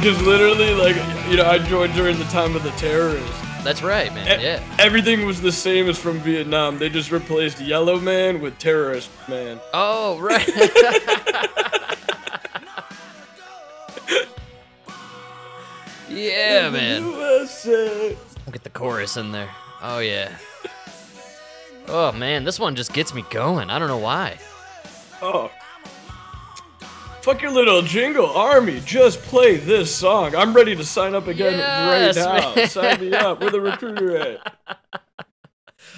Because literally, like, you know, I joined during the time of the terrorists. That's right, man. E- Yeah. Everything was the same as from Vietnam. They just replaced Yellow Man with Terrorist Man. Oh, right. yeah, man. USA. We'll get the chorus in there. Oh yeah. Oh man, this one just gets me going. I don't know why. Oh. Fuck your little jingle, Army. Just play this song. I'm ready to sign up again Yes, right now. man. Sign me up. Where the recruiter at?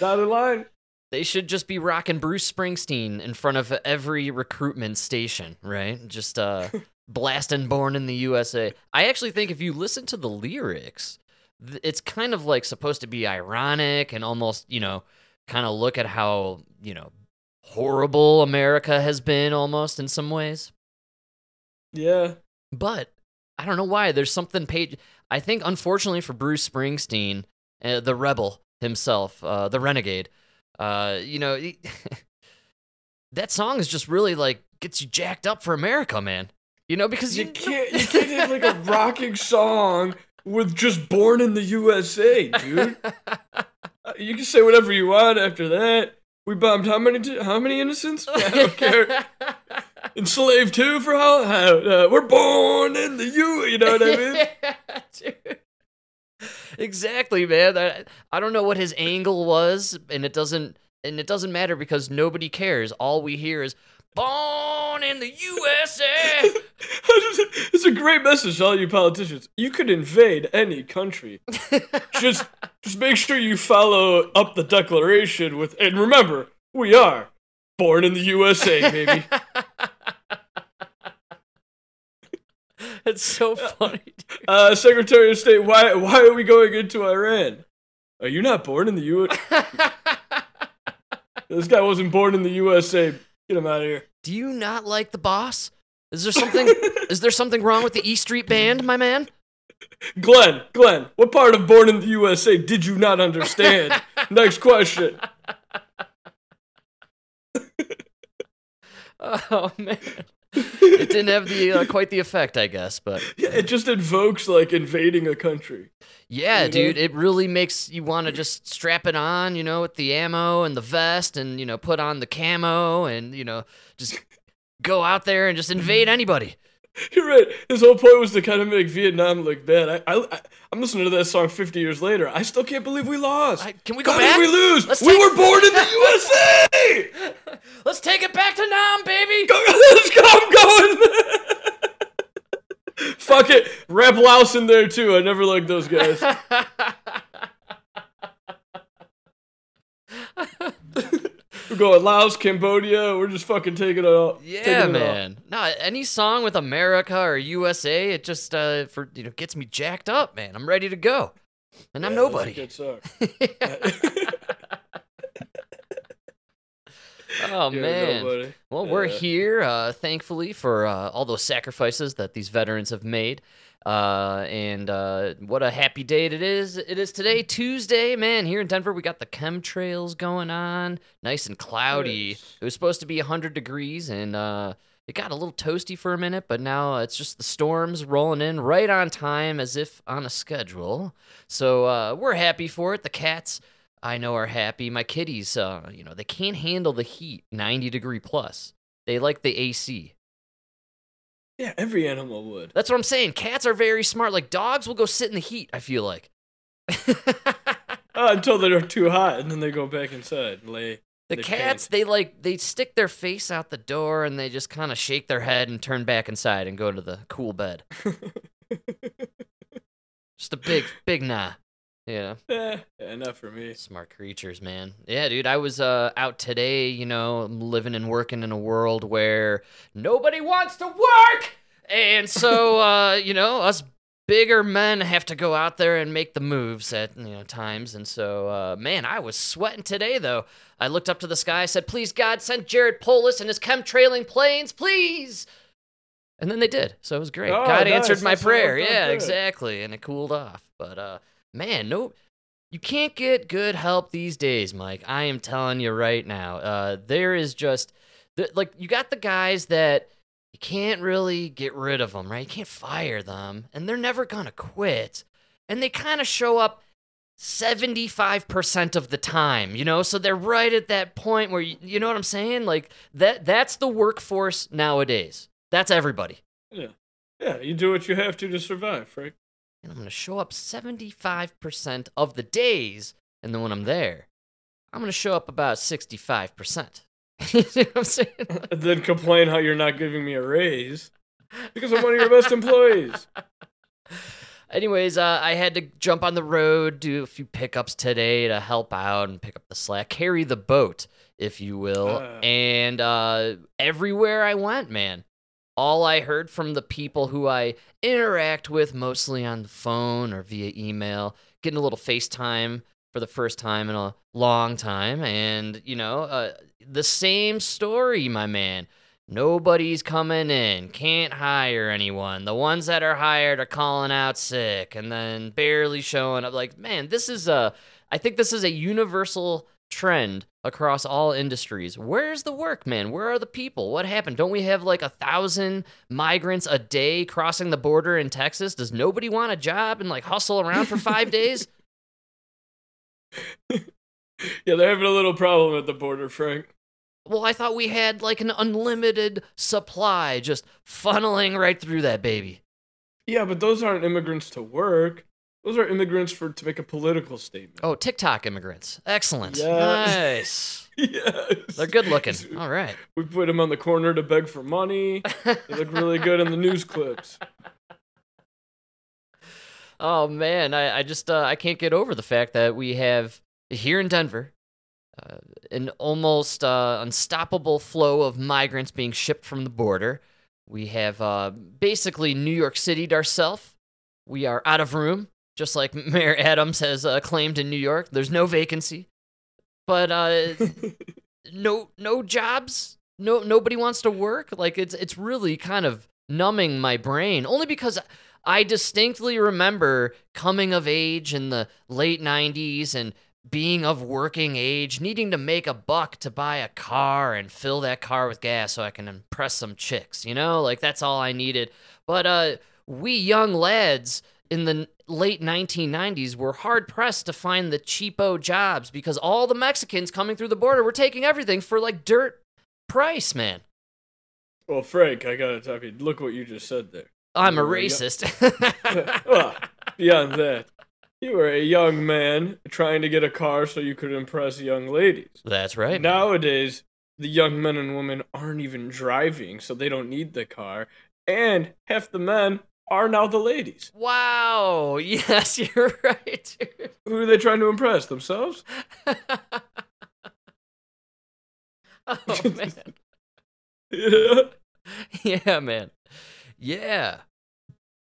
Dotted line? They should just be rocking Bruce Springsteen in front of every recruitment station, right? Just uh blasting born in the USA. I actually think if you listen to the lyrics, it's kind of like supposed to be ironic and almost, you know, kind of look at how, you know, horrible America has been almost in some ways. Yeah. But I don't know why. There's something page. I think, unfortunately for Bruce Springsteen, uh, the rebel himself, uh, the renegade, uh, you know, he- that song is just really like gets you jacked up for America, man. You know, because You you, can't you can't have like a rocking song with just born in the USA, dude. Uh, You can say whatever you want after that. We bombed how many t- how many innocents? I don't care. Enslaved too for how? how uh, we're born in the U. You know what I mean? Yeah. Exactly, man. I, I don't know what his angle was, and it doesn't and it doesn't matter because nobody cares. All we hear is "Born in the USA." it's a great message to all you politicians. You could invade any country. just just make sure you follow up the declaration with and remember, we are born in the USA, baby. It's so funny. dude. Uh, Secretary of State, why why are we going into Iran? Are you not born in the U? this guy wasn't born in the USA. Get him out of here. Do you not like the boss? Is there something is there something wrong with the E Street Band, my man? Glenn, Glenn, what part of born in the USA did you not understand? Next question. Oh man. It didn't have the uh, quite the effect, I guess, but Yeah, it just invokes like invading a country. Yeah, You know? dude, it really makes you want to just strap it on, you know, with the ammo and the vest and, you know, put on the camo and, you know, just go out there and just invade anybody. You're right. His whole point was to kind of make Vietnam look bad. I, I, I'm listening to that song 50 years later. I still can't believe we lost. I- can we go How back? did we lose? Let's we take- were born in the USA. Let's take it back to Nam, baby. Go, let's go. I'm going. Fuck it. Rap Laos in there too. I never liked those guys. We're going Laos, Cambodia. We're just fucking taking it all. it yeah, all. man. No, any song with America or USA, it just uh for you know gets me jacked up, man. I'm ready to go. And I'm Yeah, a nobody. good song. oh You're man. nobody. Well, we're here, uh, thankfully, for uh, all those sacrifices that these veterans have made. Uh, and uh, what a happy day it is. It is today, Tuesday, man. Here in Denver, we got the chemtrails going on. Nice and cloudy. Nice. It was supposed to be 100 degrees, and uh, it got a little toasty for a minute, but now it's just the storms rolling in right on time as if on a schedule. So uh, we're happy for it. The cats. I know are happy. My kitties, uh, you know, they can't handle the heat, 90 degree plus. They like the AC. Yeah, every animal would. That's what I'm saying. Cats are very smart. Like dogs will go sit in the heat, I feel like. Uh, until they're too hot, and then they go back inside and lay. the cats, they like they stick their face out the door and they just kind of shake their head and turn back inside and go to the cool bed. Just a big big nah. Yeah. eh, yeah, not for me. Smart creatures, man. Yeah, dude, I was uh, out today, you know, living and working in a world where nobody wants to work. And so, uh, you know, us bigger men have to go out there and make the moves at, you know, times. And so, uh, man, I was sweating today, though. I looked up to the sky, said, please, God, send Jared Polis and his chemtrailing planes, please. And then they did. So it was great. Oh, God nice. answered my That's prayer. Yeah, good. exactly. And it cooled off. But, uh, man, no, you can't get good help these days, Mike. I am telling you right now. Uh, there is just like you got the guys that you can't really get rid of them, right? You can't fire them, and they're never to quit. And they kind of show up 75% of the time, you know? So they're right at that point where you, you know what I'm saying? Like that that's the workforce nowadays. That's everybody. Yeah. Yeah, you do what you have to to survive, Frank. And I'm going to show up 75% of the days, and then when I'm there, I'm going to show up about 65%. you know what I'm saying? And then complain how you're not giving me a raise because I'm one of your best employees. Anyways, uh, I had to jump on the road, do a few pickups today to help out and pick up the slack, carry the boat, if you will. Ah. and uh, everywhere I went, man, all I heard from the people who I interact with, mostly on the phone or via email, getting a little FaceTime for the first time in a long time. And, you know, uh, the same story, my man. Nobody's coming in, can't hire anyone. The ones that are hired are calling out sick and then barely showing up. Like, man, this is a, I think this is a universal trend across all industries. Where's the work, man? Where are the people? What happened? Don't we have like a thousand migrants a day crossing the border in Texas? Does nobody want a job and like hustle around for five days? Yeah, they're having a little problem at the border, Frank. Well, I thought we had like an unlimited supply just funneling right through that baby. Yeah, but those aren't immigrants to work. Those are immigrants for to make a political statement. Oh, TikTok immigrants. Excellent. Yes. Nice. yes. They're good looking. All right. We put them on the corner to beg for money. They look really good in the news clips. Oh man, I, I just uh, I can't get over the fact that we have here in Denver uh, an almost uh, unstoppable flow of migrants being shipped from the border. We have uh, basically New York City ourselves. We are out of room, just like Mayor Adams has uh, claimed in New York. There's no vacancy, but uh, no no jobs. No nobody wants to work. Like it's it's really kind of numbing my brain. Only because I distinctly remember coming of age in the late 90s and being of working age, needing to make a buck to buy a car and fill that car with gas so I can impress some chicks, you know? Like that's all I needed. But uh we young lads in the late 1990s were hard pressed to find the cheapo jobs because all the Mexicans coming through the border were taking everything for like dirt price, man. well, Frank, I gotta tell you, look what you just said there. I'm a Oh, yeah. racist. well, beyond that, you were a young man trying to get a car so you could impress young ladies. That's right. Nowadays, the young men and women aren't even driving, so they don't need the car. And half the men are now the ladies. Wow. Yes, you're right. dude. Who are they trying to impress? Themselves? oh man. Yeah. Yeah, man. Yeah.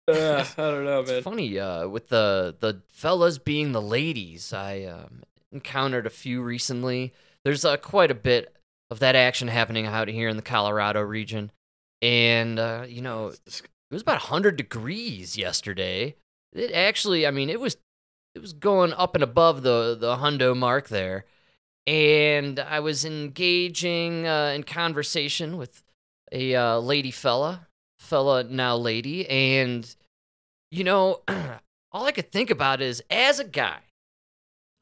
Uh, I don't know, man. It's funny uh, with the the fellas being the ladies. I um, encountered a few recently. There's uh, quite a bit of that action happening out here in the Colorado region, and uh, you know it was about 100 degrees yesterday. It actually, I mean, it was it was going up and above the the hundo mark there, and I was engaging uh, in conversation with a uh, lady fella, fella now lady, and you know, all I could think about is as a guy,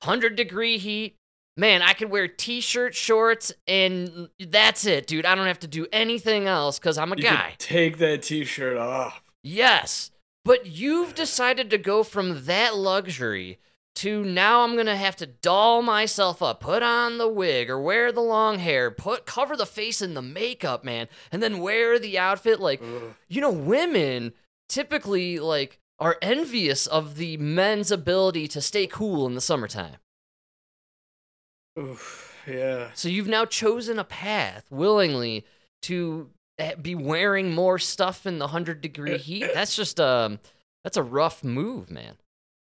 100 degree heat. Man, I could wear t-shirt, shorts, and that's it, dude. I don't have to do anything else because I'm a You guy. could take that t-shirt off. Yes, but you've decided to go from that luxury to now I'm gonna have to doll myself up, put on the wig or wear the long hair, put cover the face in the makeup, man, and then wear the outfit. Like, Ugh. you know, women typically like are envious of the men's ability to stay cool in the summertime. Oof, yeah. So you've now chosen a path willingly to eh, be wearing more stuff in the 100 degree heat. That's just um that's a rough move, man.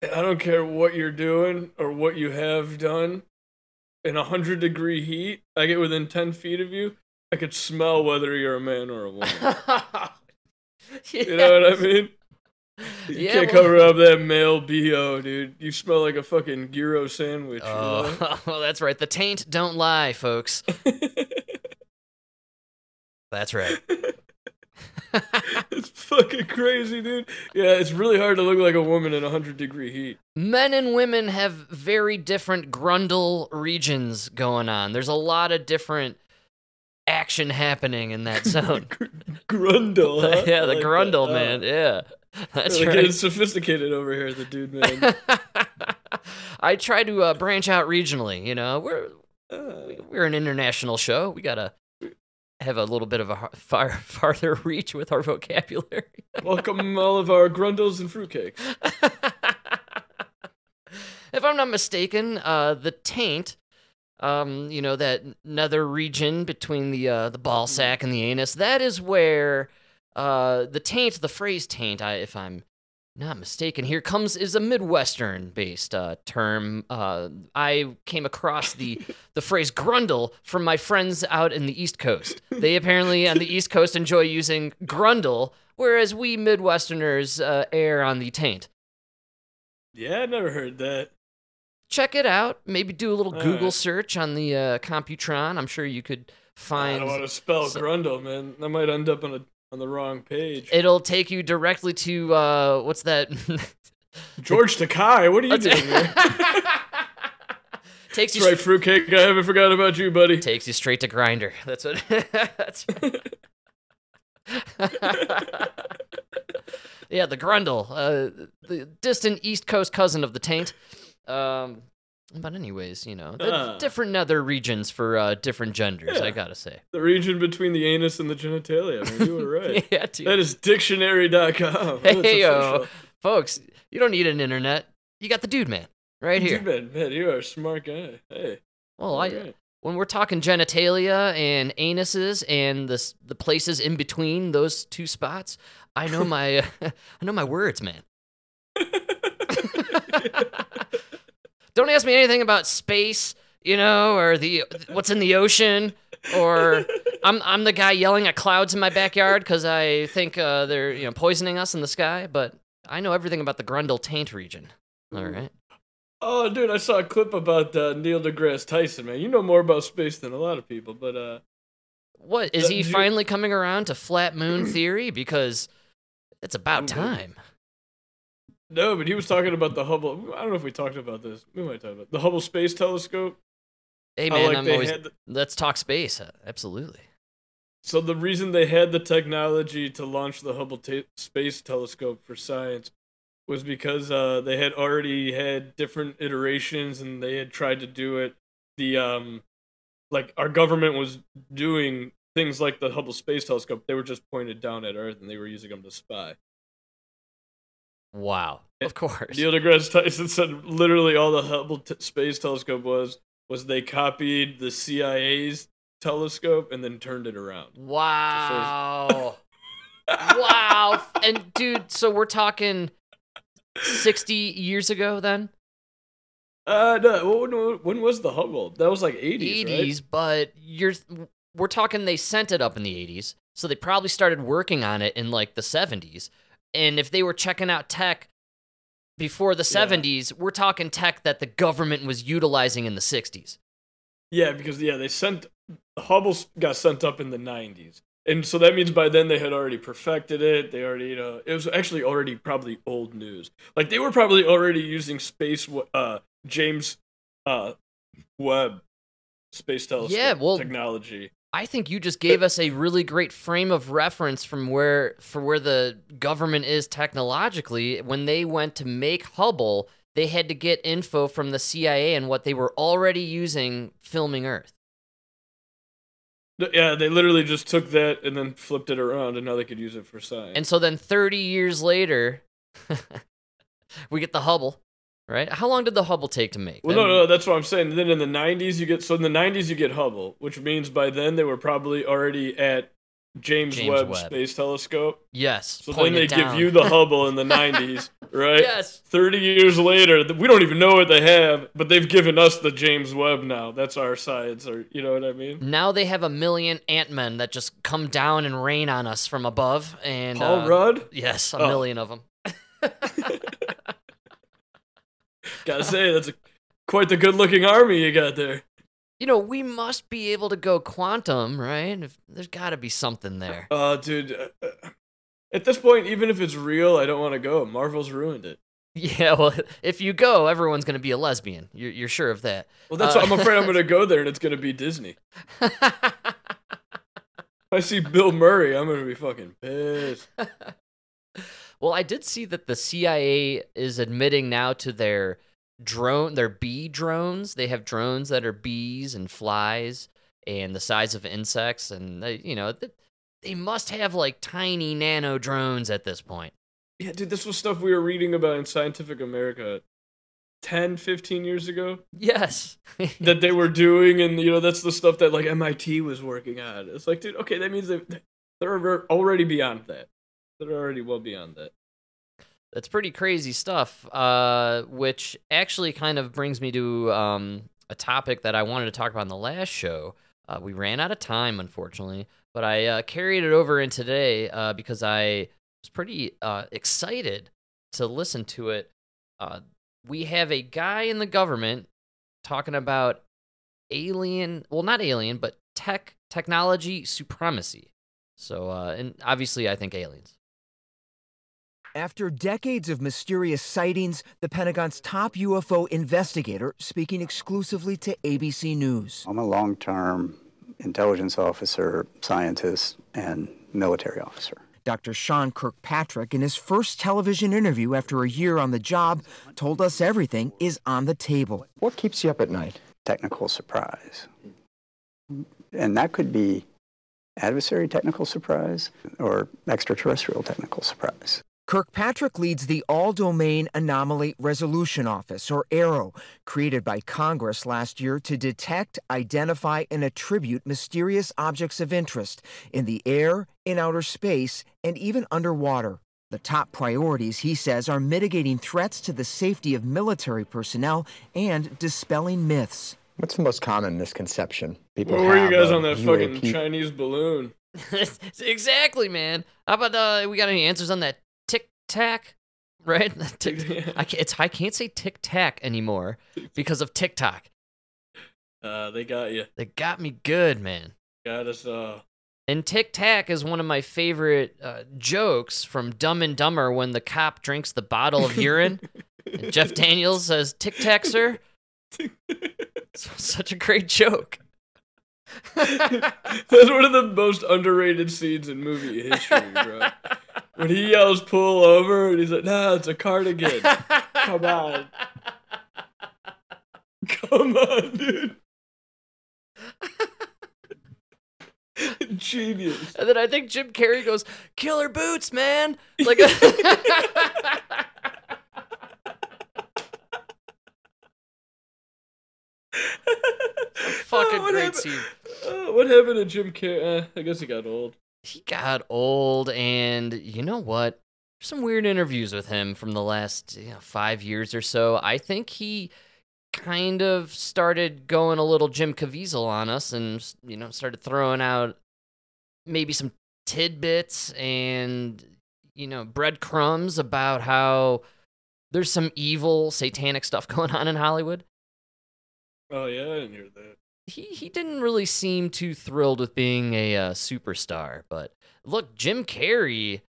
I don't care what you're doing or what you have done. In a hundred degree heat, I get within ten feet of you, I could smell whether you're a man or a woman. You know what I mean? You Yeah, can't well- cover up that male bo, dude. You smell like a fucking gyro sandwich. you oh, know? Oh, well, that's right. The taint don't lie, folks. That's right. It's fucking crazy, dude. Yeah, it's really hard to look like a woman in 100 degree heat. Men and women have very different grundle regions going on. There's a lot of different action happening in that zone. Grundle. Huh? yeah, the like grundle, that. man. Oh. Yeah. That's right. getting sophisticated over here, the dude man. I try to uh, branch out regionally. You know, we're Uh, we're an international show. We gotta have a little bit of a far farther reach with our vocabulary. welcome all of our grundles and fruitcakes. if I'm not mistaken, uh, the taint, um, you know, that nether region between the uh, the ball sack and the anus, that is where uh, the taint, the phrase taint, I, if I'm not mistaken, here comes is a Midwestern based uh, term. Uh, I came across the the phrase grundle from my friends out in the East Coast. They apparently on the East Coast enjoy using grundle, whereas we Midwesterners uh, err on the taint. Yeah, I never heard that. check it out. Maybe do a little All Google right. search on the uh, Computron. I'm sure you could find. I don't want to spell so- grundle, man. That might end up on a on the wrong page. It'll take you directly to uh, what's that? George Takei, what are you doing here? takes you That's right, fruitcake. I haven't forgot about you, buddy. takes you straight to grinder. That's what. that's. yeah, the grundle, uh, the distant East Coast cousin of the taint. Um, but anyways, you know, Ah. different nether regions for uh, different genders. I gotta say. The region between the anus and the genitalia. Man, you were right. yeah, dude. That is dictionary.com. Hey yo, folks, you don't need an internet. You got the dude man right here. Dude, man, man, you are a smart guy. Hey. Well, I, alright. when we're talking genitalia and anuses and the the places in between those two spots, I know my I know my words, man. Don't ask me anything about space, you know, or the what's in the ocean, or I'm I'm the guy yelling at clouds in my backyard because I think uh, they're you know poisoning us in the sky. But I know everything about the Grundle taint region. All right. Oh, dude, I saw a clip about uh, Neil deGrasse Tyson, man. You know more about space than a lot of people, but uh, What is That- he do you- finally coming around to flat moon theory? Because it's about time. No, but he was talking about the Hubble. I don't know if we talked about this. We might talk about the Hubble Space Telescope. Hey man, like, I'm always the- let's talk space. Uh, absolutely. So the reason they had the technology to launch the Hubble ta- Space Telescope for science was because uh, they had already had different iterations and they had tried to do it. The um, like our government was doing things like the Hubble Space Telescope. They were just pointed down at Earth and they were using them to spy. Wow. Of course. Neil deGrasse Tyson said literally all the Hubble t- Space Telescope was was they copied the CIA's telescope and then turned it around. Wow. wow. And dude, so we're talking 60 years ago then? Uh, no, when, when was the Hubble? That was like 80s, 80s, but you're we're talking they sent it up in the 80s. So they probably started working on it in like the 70s. And if they were checking out tech before the Yeah. 70s, we're talking tech that the government was utilizing in the 60s. Yeah, because yeah, they sent Hubble got sent up in the 90s. And so that means by then they had already perfected it. They already, you know, it was actually already probably old news. Like they were probably already using space uh James uh Webb space telescope Yeah, well- technology. I think you just gave us a really great frame of reference from where for where the government is technologically. When they went to make Hubble, they had to get info from the CIA and what they were already using filming Earth. Yeah, they literally just took that and then flipped it around and now they could use it for science. And so then 30 years later, we get the Hubble, right? How long did the Hubble take to make? Well, That- no, no, that's what I'm saying. Then in the 90s, you get so in the 90s you get Hubble, which means by then they were probably already at James, James Webb, Webb. Space Telescope. Yes. So then they it give you the Hubble in the 90s, right? Yes. 30 years later, we don't even know what they have, but they've given us the James Webb now. That's our science, or you know what I mean? Now they have a million Ant-Men that just come down and rain on us from above. And Paul uh, Rudd, Yes, a Oh. million of them. gotta say that's a, quite the good-looking army you got there. You know, we must be able to go quantum, right? If, there's got to be something there. Oh, dude, uh, uh, At this point, even if it's real, I don't want to go. Marvel's ruined it. Yeah, well, if you go, everyone's going to be a lesbian. You're, you're sure of that. Well, that's Uh, what I'm afraid I'm going to go there and it's going to be Disney. If I see Bill Murray, I'm going to be fucking pissed. well, I did see that the CIA is admitting now to their drone, their bee drones. They have drones that are bees and flies and the size of insects, and they, you know, th- they must have like tiny nano drones at this point. Yeah, dude, this was stuff we were reading about in Scientific America 10, 15 years ago Yes. that they were doing, and, you know, that's the stuff that, like, MIT was working on. It's like, dude, okay, that means they, they're already beyond that. They're already well beyond that. That's pretty crazy stuff. Uh, which actually kind of brings me to um, a topic that I wanted to talk about in the last show. Uh, we ran out of time, unfortunately, but I uh, carried it over in today uh, because I was pretty uh, excited to listen to it. Uh, we have a guy in the government talking about alien, well, not alien, but tech technology supremacy. So, uh, and obviously, I think aliens. After decades of mysterious sightings, the Pentagon's top UFO investigator speaking exclusively to ABC News. I'm a long term intelligence officer, scientist, and military officer. Dr. Sean Kirkpatrick, in his first television interview after a year on the job, told us everything is on the table. What keeps you up at night? Technical surprise. And that could be adversary technical surprise or extraterrestrial technical surprise. Kirkpatrick leads the All Domain Anomaly Resolution Office, or AARO, created by Congress last year to detect, identify, and attribute mysterious objects of interest in the air, in outer space, and even underwater. The top priorities, he says, are mitigating threats to the safety of military personnel and dispelling myths. What's the most common misconception people Where were you guys on that fucking Chinese balloon? exactly, man. How about uh, we got any answers on that tic tac? Right? Tic- I can't. It's, I can't say tic tac anymore because of TikTok. Uh, they got you. They got me good, man. Got us. Uh, And tic tac is one of my favorite uh, jokes from Dumb and Dumber when the cop drinks the bottle of urine. and Jeff Daniels says, "Tic tac, sir." It's such a great joke. That's one of the most underrated scenes in movie history, bro. When he yells "pull over" and he's like, "Nah, it's a cardigan." Come on, come on, dude. Genius. And then I think Jim Carrey goes, "Killer boots, man!" Like, a fucking what great happened- scene. Uh, what happened to Jim Carrey? Uh, I guess he got old. He got old, and you know what? Some weird interviews with him from the last you know, five years or so. I think he kind of started going a little Jim Caviezel on us, and you know, started throwing out maybe some tidbits and you know breadcrumbs about how there's some evil satanic stuff going on in Hollywood. Oh yeah, I didn't hear that. He he didn't really seem too thrilled with being a uh, superstar, but look, Jim Carrey,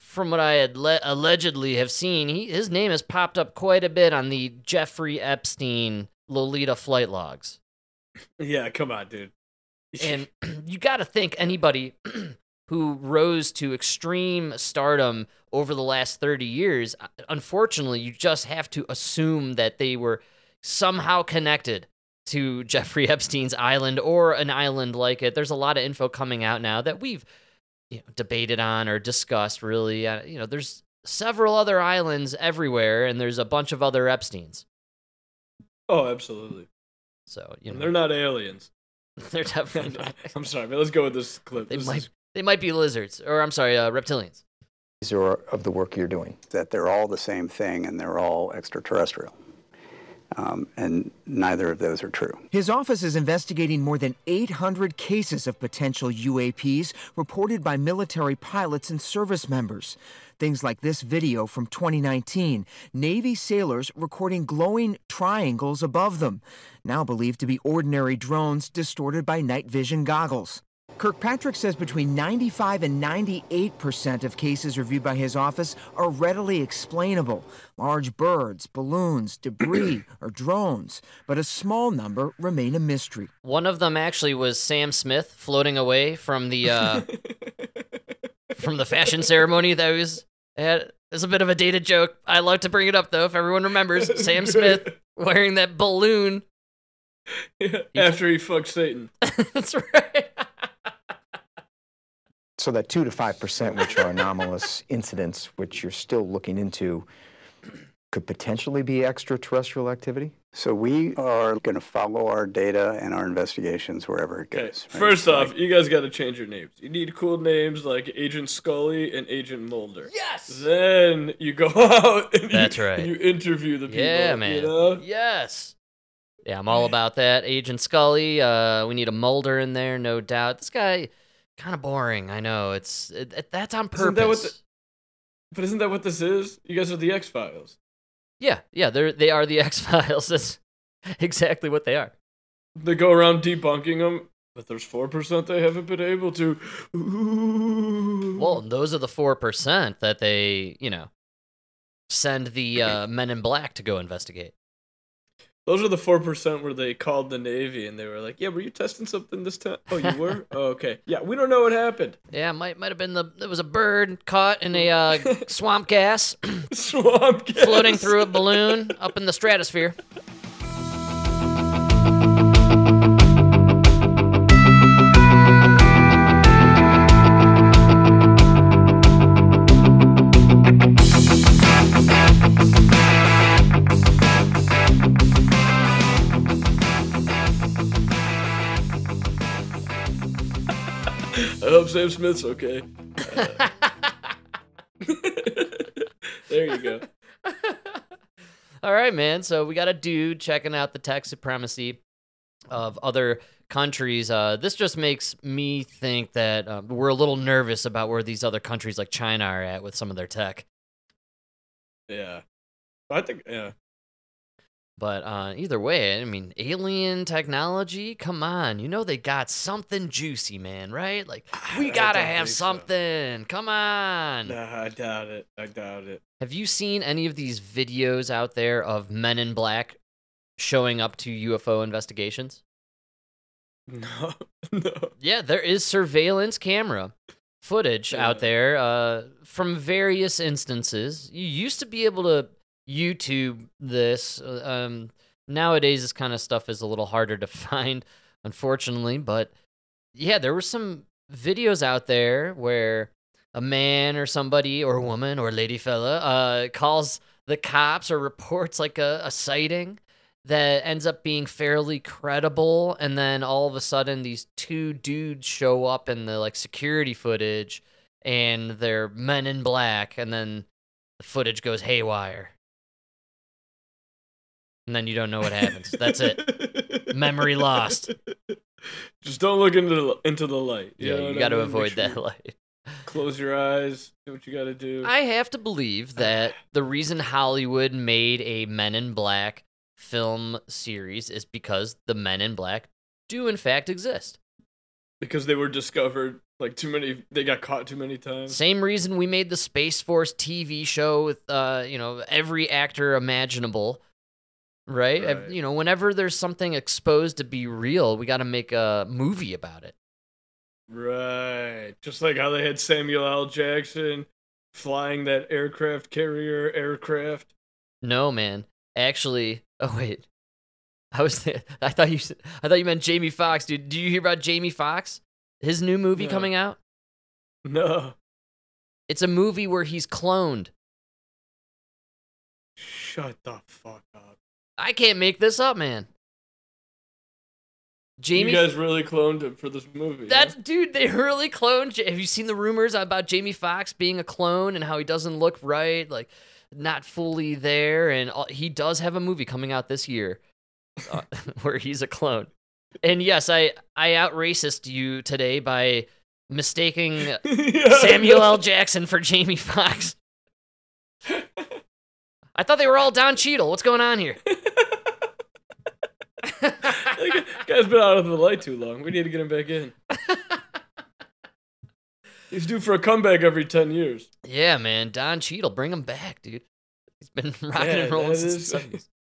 from what I had le- allegedly have seen, he his name has popped up quite a bit on the Jeffrey Epstein Lolita flight logs. Yeah, come on, dude. And you got to think anybody who rose to extreme stardom over the last 30 years, uh, unfortunately, you just have to assume that they were somehow connected to Jeffrey Epstein's island or an island like it. There's a lot of info coming out now that we've you know, debated on or discussed, really. Uh, you know, there's several other islands everywhere, and there's a bunch of other Epsteins. oh, absolutely. So, you And know, they're not aliens. they're definitely not. I'm sorry, but let's go with this clip. They This might is- they might be lizards, or I'm sorry, uh, reptilians. or of the work you're doing? That they're all the same thing and they're all extraterrestrial. Um, and neither of those are true. His office is investigating more than 800 cases of potential UAPs reported by military pilots and service members. Things like this video from 2019 Navy sailors recording glowing triangles above them, now believed to be ordinary drones distorted by night vision goggles. Kirkpatrick says between 95 and 98 percent of cases reviewed by his office are readily explainable large birds, balloons, debris, or drones, but a small number remain a mystery. One of them actually was Sam Smith floating away from the uh, from the fashion ceremony that was at. It's a bit of a dated joke. I love to bring it up though, if everyone remembers Sam Smith wearing that balloon. Yeah, after he fucked Satan. That's right. So that 2 to 5%, which are anomalous incidents, which you're still looking into, could potentially be extraterrestrial activity? So we are going to follow our data and our investigations wherever it Okay, goes. right? first So, off, like, you guys got to change your names. You need cool names like Agent Scully and Agent Mulder. Yes. Then you go out and That's you, right. you interview the people. Yeah, You man. know? Yes. Yeah, I'm all about that. Agent Scully. Uh, we need a Mulder in there, no doubt. This guy, kind of boring. I know. It's it, that's on Isn't purpose. that what the- But isn't that what this is? You guys are the X Files. yeah, yeah. They're they are the X Files. That's exactly what they are. They go around debunking them, but there's four percent they haven't been able to. Ooh. Well, those are the four percent that they, you know, send the uh, Men in Black to go investigate. Those are the four percent where they called the Navy and they were like, "Yeah, were you testing something this time? Oh, you were. oh, okay. Yeah, we don't know what happened. Yeah, might might have been the there was a bird caught in a uh, swamp gas Swamp gas. floating through a balloon up in the stratosphere. Sam Smith's okay. Uh, there you go. All right, man. So we got a dude checking out the tech supremacy of other countries. Uh, this just makes me think that uh, we're a little nervous about where these other countries like China are at with some of their tech. Yeah. I think yeah. But uh, either way, I mean, alien technology. Come on, you know they got something juicy, man. Right? Like we gotta have think so. something. Come on. I doubt it. I doubt it. Have you seen any of these videos out there of Men in Black showing up to UFO investigations? No. No. Yeah, there is surveillance camera footage Yeah. out there uh, from various instances. You used to be able to YouTube this. uh, Um, nowadays, this kind of stuff is a little harder to find, unfortunately. But yeah, there were some videos out there where a man or somebody or a woman or lady fella uh, calls the cops or reports like a, a sighting that ends up being fairly credible and then all of a sudden these two dudes show up in the like security footage and they're men in black and then the footage goes haywire and then you don't know what happens that's it Memory lost. Just don't look into the, into the light. yeah you got to? Avoid sure that light Close your eyes. Do what you got to do. I have to believe that the reason Hollywood made a Men in Black film series is because the Men in Black do in fact exist. because they were discovered like too many. They got caught too many times. Same reason we made the Space Force TV show with uh, you know, every actor imaginable. Right? Right. You know, whenever there's something exposed to be real, we got to make a movie about it. Right. Just like how they had Samuel L. Jackson flying that aircraft carrier aircraft. No, man. Actually, oh wait. I was I thought you I thought you meant Jamie Foxx, dude. Do you hear about Jamie Foxx? His new movie No. coming out? No. It's a movie where he's cloned. Shut the fuck up. I can't make this up, man. Jamie you guys really cloned him for this movie. huh? That's dude, they really cloned. Have you seen the rumors about Jamie Foxx being a clone and how he doesn't look right, like not fully there? And all, he does have a movie coming out this year uh, where he's a clone. And yes, I I out racist you today by mistaking Yeah. Samuel L. Jackson for Jamie Foxx. I thought they were all Don Cheadle. What's going on here? Guy's been out of the light too long. We need to get him back in. He's due for a comeback every ten years. Yeah, man. Don Cheadle, bring him back, dude. He's been rocking Yeah, and rolling since the 70s.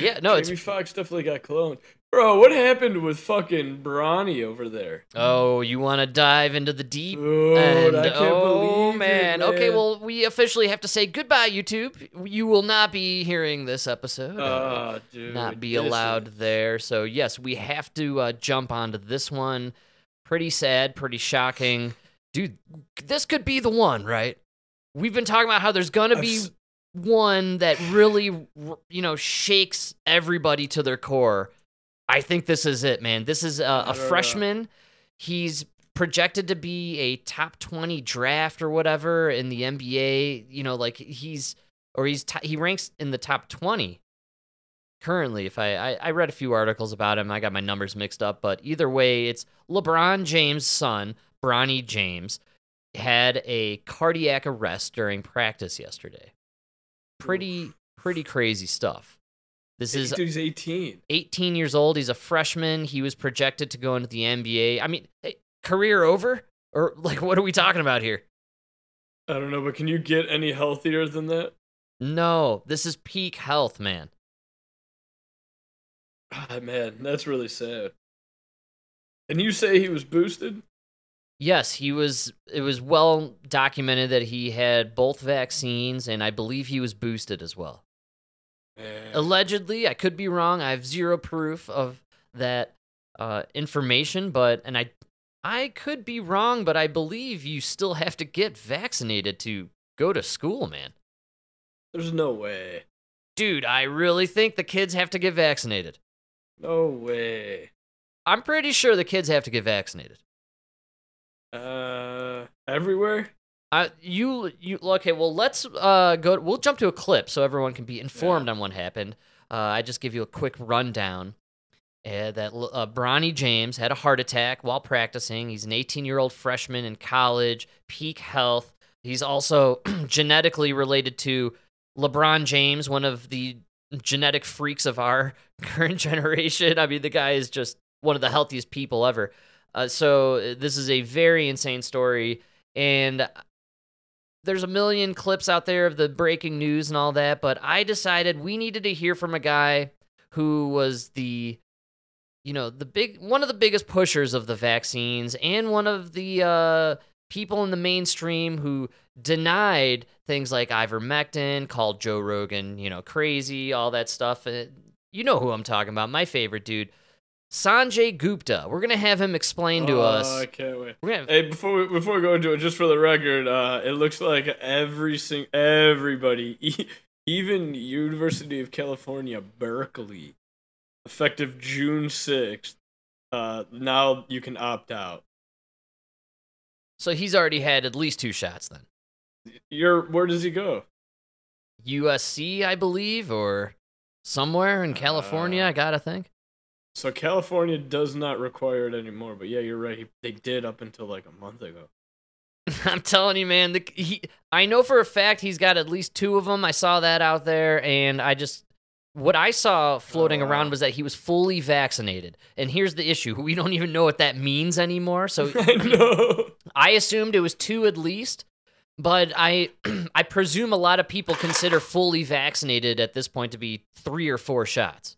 Yeah, no, it's Jamie Foxx definitely got cloned. Bro, what happened with fucking Bronny over there? Oh, you want to dive into the deep? Dude, and I can't oh believe it, man. okay, well, we officially have to say goodbye, YouTube. You will not be hearing this episode. uh, dude, not be allowed is- there. So yes, we have to uh, jump onto this one. Pretty sad, pretty shocking, dude. This could be the one, right? We've been talking about how there's gonna be one that really, you know, shakes everybody to their core. I think this is it, man. This is a, a don't know. freshman. He's projected to be a top 20 draft or whatever in the NBA. You know, like he's or he's t- he ranks in the top 20 currently. If I, I I read a few articles about him, I got my numbers mixed up, but either way, it's LeBron James' son, Bronny James, had a cardiac arrest during practice yesterday. Pretty pretty crazy stuff. This is Dude, he's 18. 18 years old. He's a freshman. He was projected to go into the NBA. I mean, career over? Or, like, what are we talking about here? I don't know, but can you get any healthier than that? No, this is peak health, man. Ah, man, that's really sad. And you say he was boosted? Yes, he was. It was well documented that he had both vaccines, and I believe he was boosted as well. Man. Allegedly, I could be wrong. I have zero proof of that uh, information, but and I, I could be wrong, but I believe you still have to get vaccinated to go to school, man. There's no way. Dude, I really think the kids have to get vaccinated. No way. I'm pretty sure the kids have to get vaccinated. Uh, everywhere? Uh, you you okay? Well, let's uh go. We'll jump to a clip so everyone can be informed on what happened. Uh, I just give you a quick rundown. Uh, that uh, Bronny James had a heart attack while practicing. He's an 18 year old freshman in college, peak health. He's also genetically related to LeBron James, one of the genetic freaks of our current generation. I mean, the guy is just one of the healthiest people ever. Uh, so this is a very insane story, and there's a million clips out there of the breaking news and all that. But I decided we needed to hear from a guy who was the, you know, the big one of the biggest pushers of the vaccines and one of the uh, people in the mainstream who denied things like ivermectin, called Joe Rogan, you know, crazy, all that stuff. You know who I'm talking about, my favorite dude. Sanjay Gupta. We're gonna have him explain to Oh, us. I can't wait. We're gonna Hey, before we, before we go into it, just for the record, uh, it looks like every sing everybody, e- even University of California, Berkeley, effective June sixth. Uh, now you can opt out. So he's already had at least two shots then. You're where does he go? USC, I believe, or somewhere in California, Uh, I gotta think. So California does not require it anymore, but yeah, you're right. They did up until like a month ago. I'm telling you, man. The, he, I know for a fact he's got at least two of them. I saw that out there, and I just what I saw floating Oh, wow. around was that he was fully vaccinated. And here's the issue: we don't even know what that means anymore. So I. I assumed it was two at least, but I I presume a lot of people consider fully vaccinated at this point to be three or four shots.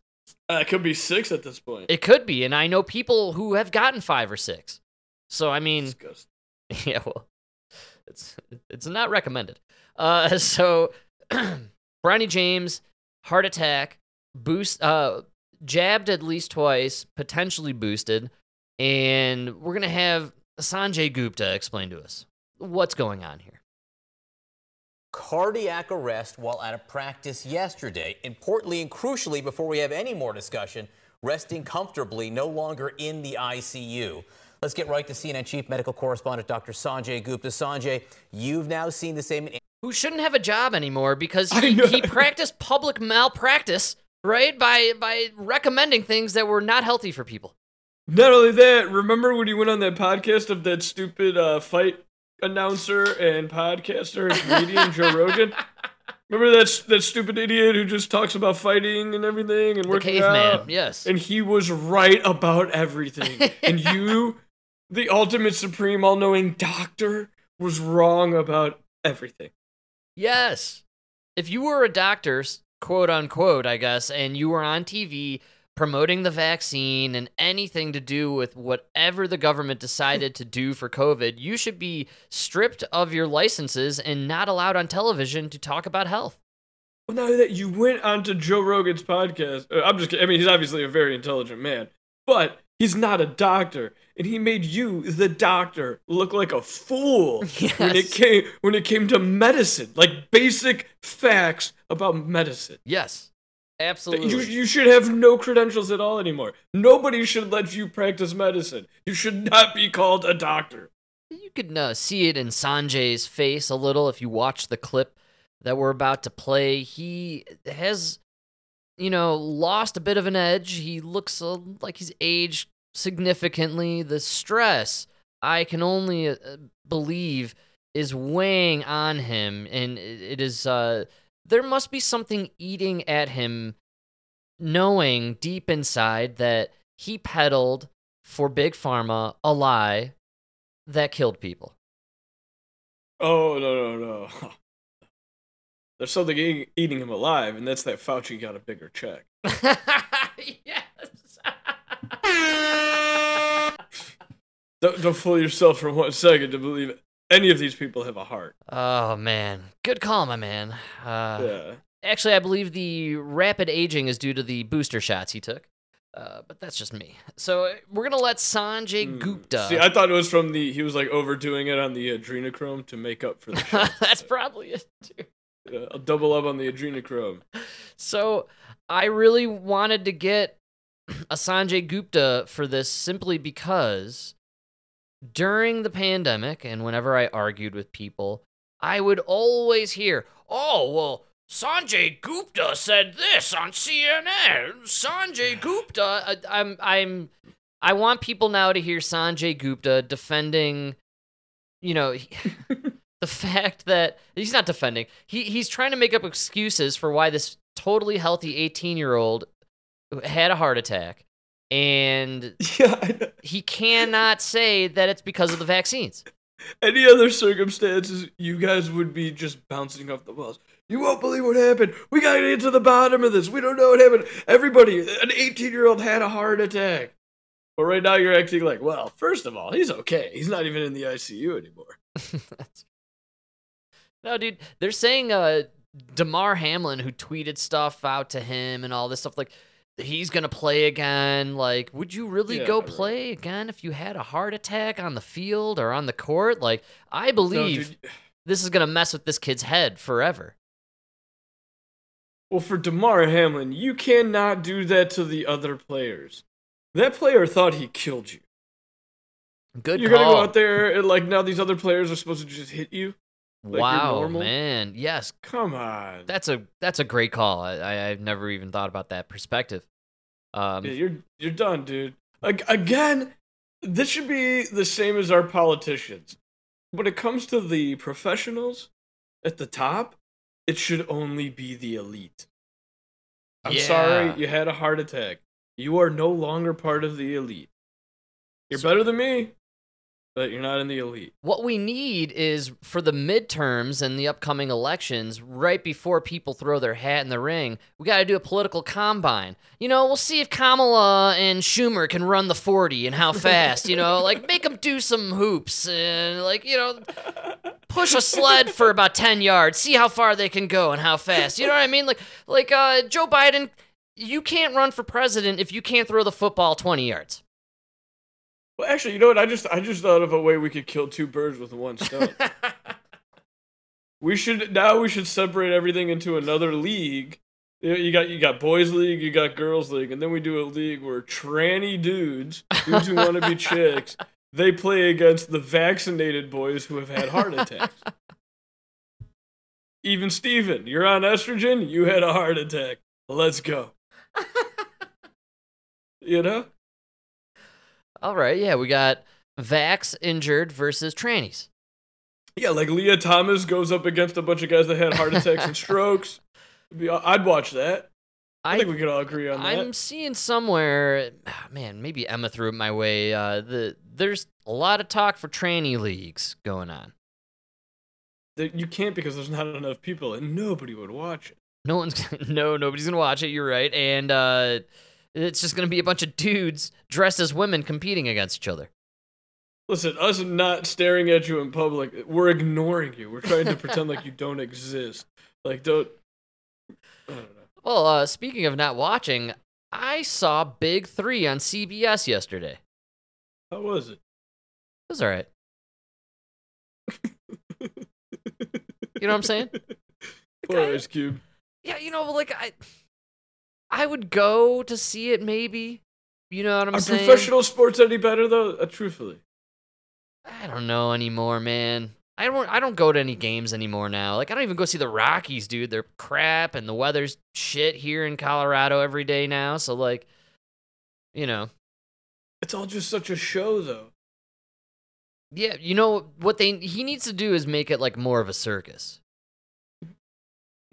Uh, it could be six at this point. It could be, and I know people who have gotten five or six. So I mean, Disgusting. yeah, well, it's it's not recommended. Uh, so Bronny James, heart attack, boost, uh, jabbed at least twice, potentially boosted, and we're gonna have Sanjay Gupta explain to us what's going on here. Cardiac arrest while out of practice yesterday. Importantly and crucially, before we have any more discussion, resting comfortably, no longer in the ICU. Let's get right to CNN Chief Medical Correspondent Dr. Sanjay Gupta. Sanjay, you've now seen the same. Who shouldn't have a job anymore because he, he practiced public malpractice, right? By by recommending things that were not healthy for people. Not only that, remember when he went on that podcast of that stupid uh, fight announcer and podcaster and comedian Joe Rogan? Remember that that stupid idiot who just talks about fighting and everything and The working caveman, out? yes. And he was right about everything. and you the ultimate supreme all-knowing doctor was wrong about everything. Yes. If you were a doctor, quote unquote, I guess, and you were on TV promoting the vaccine and anything to do with whatever the government decided to do for COVID, you should be stripped of your licenses and not allowed on television to talk about health. Well, now that you went onto Joe Rogan's podcast, uh, I'm just kidding. I mean, he's obviously a very intelligent man, but he's not a doctor, and he made you, the doctor, look like a fool when it came when it came to medicine, like basic facts about medicine. Yes. Absolutely. You, you should have no credentials at all anymore. Nobody should let you practice medicine. You should not be called a doctor. You could uh, see it in Sanjay's face a little if you watch the clip that we're about to play. He has, you know, lost a bit of an edge. He looks uh, like he's aged significantly. The stress, I can only uh, believe, is weighing on him, and it, it is. There must be something eating at him, knowing deep inside that he peddled for Big Pharma a lie that killed people. Oh no no no! There's something eating, eating him alive, and that's that Fauci got a bigger check. yes. Don't, don't fool yourself for one second to believe any of these people have a heart. oh man, good call, my man. Uh, yeah. Actually, I believe the rapid aging is due to the booster shots he took. Uh, but that's just me. So uh, we're gonna let Sanjay Mm. Gupta. See, I thought it was from the he was like overdoing it on the adrenochrome to make up for the. shot. that's probably it too. Yeah, I'll double up on the adrenochrome. So I really wanted to get a Sanjay Gupta for this simply because during the pandemic and whenever I argued with people, I would always hear, "Oh, well, Sanjay Gupta said this on CNN. Sanjay Gupta." I, I'm I'm I want people now to hear Sanjay Gupta defending, you know, the fact that he's not defending. He he's trying to make up excuses for why this totally healthy 18 year old had a heart attack, and Yeah. He cannot say that it's because of the vaccines. Any other circumstances, you guys would be just bouncing off the walls. You won't believe what happened. We gotta get to the bottom of this. We don't know what happened. Everybody, an 18 year old had a heart attack. But right now, you're acting like, well, first of all, he's okay. He's not even in the ICU anymore. No, dude, they're saying uh Damar Hamlin who tweeted stuff out to him and all this stuff like he's gonna play again. Like, would you really Yeah, go right. play again if you had a heart attack on the field or on the court? Like, I No, believe dude. this is gonna mess with this kid's head forever. Well, for Damar Hamlin, you cannot do that to the other players. That player thought he killed you. Good you're call. gonna go out there and like now these other players are supposed to just hit you. Like wow, man. Yes, Come on. that's a that's a great call. I, I I've never even thought about that perspective. Um, Yeah, you're you're done, dude. Again, this should be the same as our politicians. When it comes to the professionals at the top, it should only be the elite. I'm Yeah. sorry, you had a heart attack. You are no longer part of the elite. You're better than me, but you're not in the elite. What we need is for the midterms and the upcoming elections, right before people throw their hat in the ring, we got to do a political combine. You know, we'll see if Kamala and Schumer can run the 40 and how fast, you know, like make them do some hoops and, like, you know, push a sled for about 10 yards, see how far they can go and how fast. You know what I mean? Like, like uh, Joe Biden, you can't run for president if you can't throw the football 20 yards. Well, actually, you know what? I just I just thought of a way we could kill two birds with one stone. we should now we should separate everything into another league. You got you got boys league, you got girls league, and then we do a league where tranny dudes, dudes who want to be chicks, they play against the vaccinated boys who have had heart attacks. Even Steven, you're on estrogen, you had a heart attack. Let's go. you know? All right, yeah, we got Vax injured versus trannies. Yeah, like Lia Thomas goes up against a bunch of guys that had heart attacks and strokes. I'd watch that. I, think we could all agree on that. I'm seeing somewhere, ah, man, maybe Emma threw it my way. Uh, the there's a lot of talk for tranny leagues going on. You can't because there's not enough people and nobody would watch it. No one's no, nobody's gonna watch it. You're right, and uh, it's just gonna be a bunch of dudes dressed as women competing against each other. Listen, us not staring at you in public, we're ignoring you. We're trying to pretend like you don't exist. Like, don't. I don't know. Well, uh, speaking of not watching, I saw Big Three on CBS yesterday. How was it? It was all right. You know what I'm saying? Poor Ice Cube. Yeah, you know, like I, I would go to see it maybe. You know what I'm Are saying? Are professional sports any better though? Uh, truthfully, I don't know anymore, man. I don't. I don't go to any games anymore now. Like I don't even go see the Rockies, dude. They're crap, and the weather's shit here in Colorado every day now. So like, you know, it's all just such a show though. yeah. You know what they he needs to do is make it like more of a circus.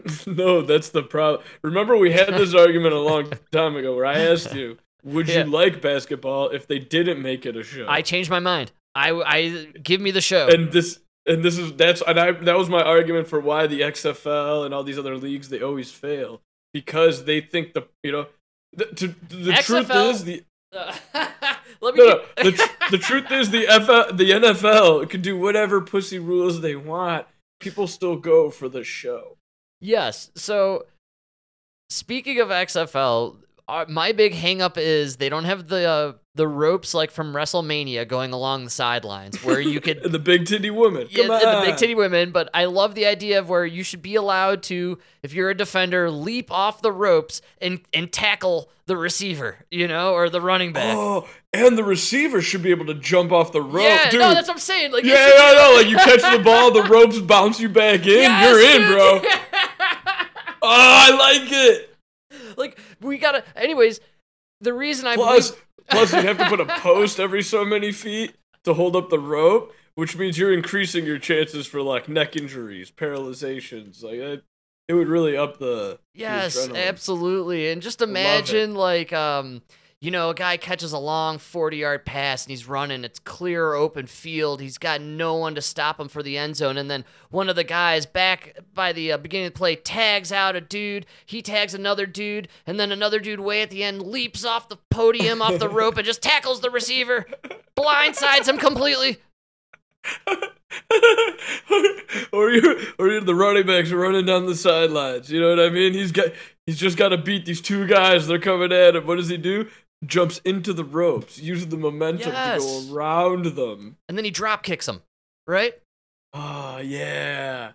no, that's the problem. Remember, we had this argument a long time ago where I asked you, "Would Yeah. you like basketball if they didn't make it a show?" I changed my mind. I I give me the show. and this and this is that's and I that was my argument for why the XFL and all these other leagues they always fail because they think the you know the, to, the truth is the Let me. no, no, the, tr- the truth is the FL, the NFL can do whatever pussy rules they want. People still go for the show. Yes. So, speaking of XFL, uh, my big hangup is they don't have the uh, the ropes like from WrestleMania going along the sidelines where you could. The big titty woman. Yeah, Come on. the big titty women, but I love the idea of where you should be allowed to, if you're a defender, leap off the ropes and and tackle the receiver, you know, or the running back. Oh, and the receiver should be able to jump off the rope, yeah, dude. no, that's what I'm saying. Like, yeah, yeah, I know. Like you catch the ball, the ropes bounce you back in. Yes, you're in, dude. bro. Oh, I like it. like we gotta. Anyways, the reason I Plus, believe- plus you have to put a post every so many feet to hold up the rope, which means you're increasing your chances for like neck injuries, paralyzations. Like it, it would really up the the Yes, adrenaline. absolutely. And just imagine like um you know, a guy catches a long 40-yard pass and he's running, it's clear open field. He's got no one to stop him for the end zone and then one of the guys back by the uh, beginning of the play tags out a dude, he tags another dude, and then another dude way at the end leaps off the podium off the rope and just tackles the receiver, blindsides him completely. or you or you're the running backs running down the sidelines. You know what I mean? He's got he's just got to beat these two guys. They're coming at him. What does he do? Jumps into the ropes, uses the momentum Yes. to go around them. And then he drop kicks him, right? Oh yeah.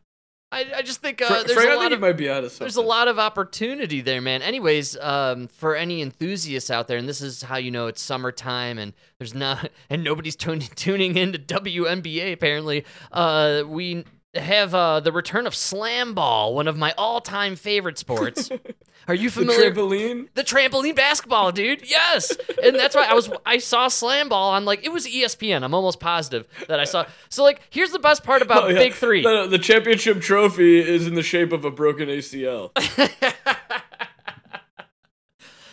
I, I just think uh, there's Frank, a lot of might be out of. There's a lot of opportunity there, man. Anyways, um, for any enthusiasts out there, and this is how you know it's summertime, and there's not, and nobody's tun- tuning into WNBA. Apparently, uh, we have uh, the return of slam ball, one of my all-time favorite sports. Are you familiar? The trampoline. The trampoline basketball, dude. Yes, and that's why I was. I saw slam ball on like it was ESPN. I'm almost positive that I saw. So like, here's the best part about Oh, yeah. Big Three. No, no, the championship trophy is in the shape of a broken ACL.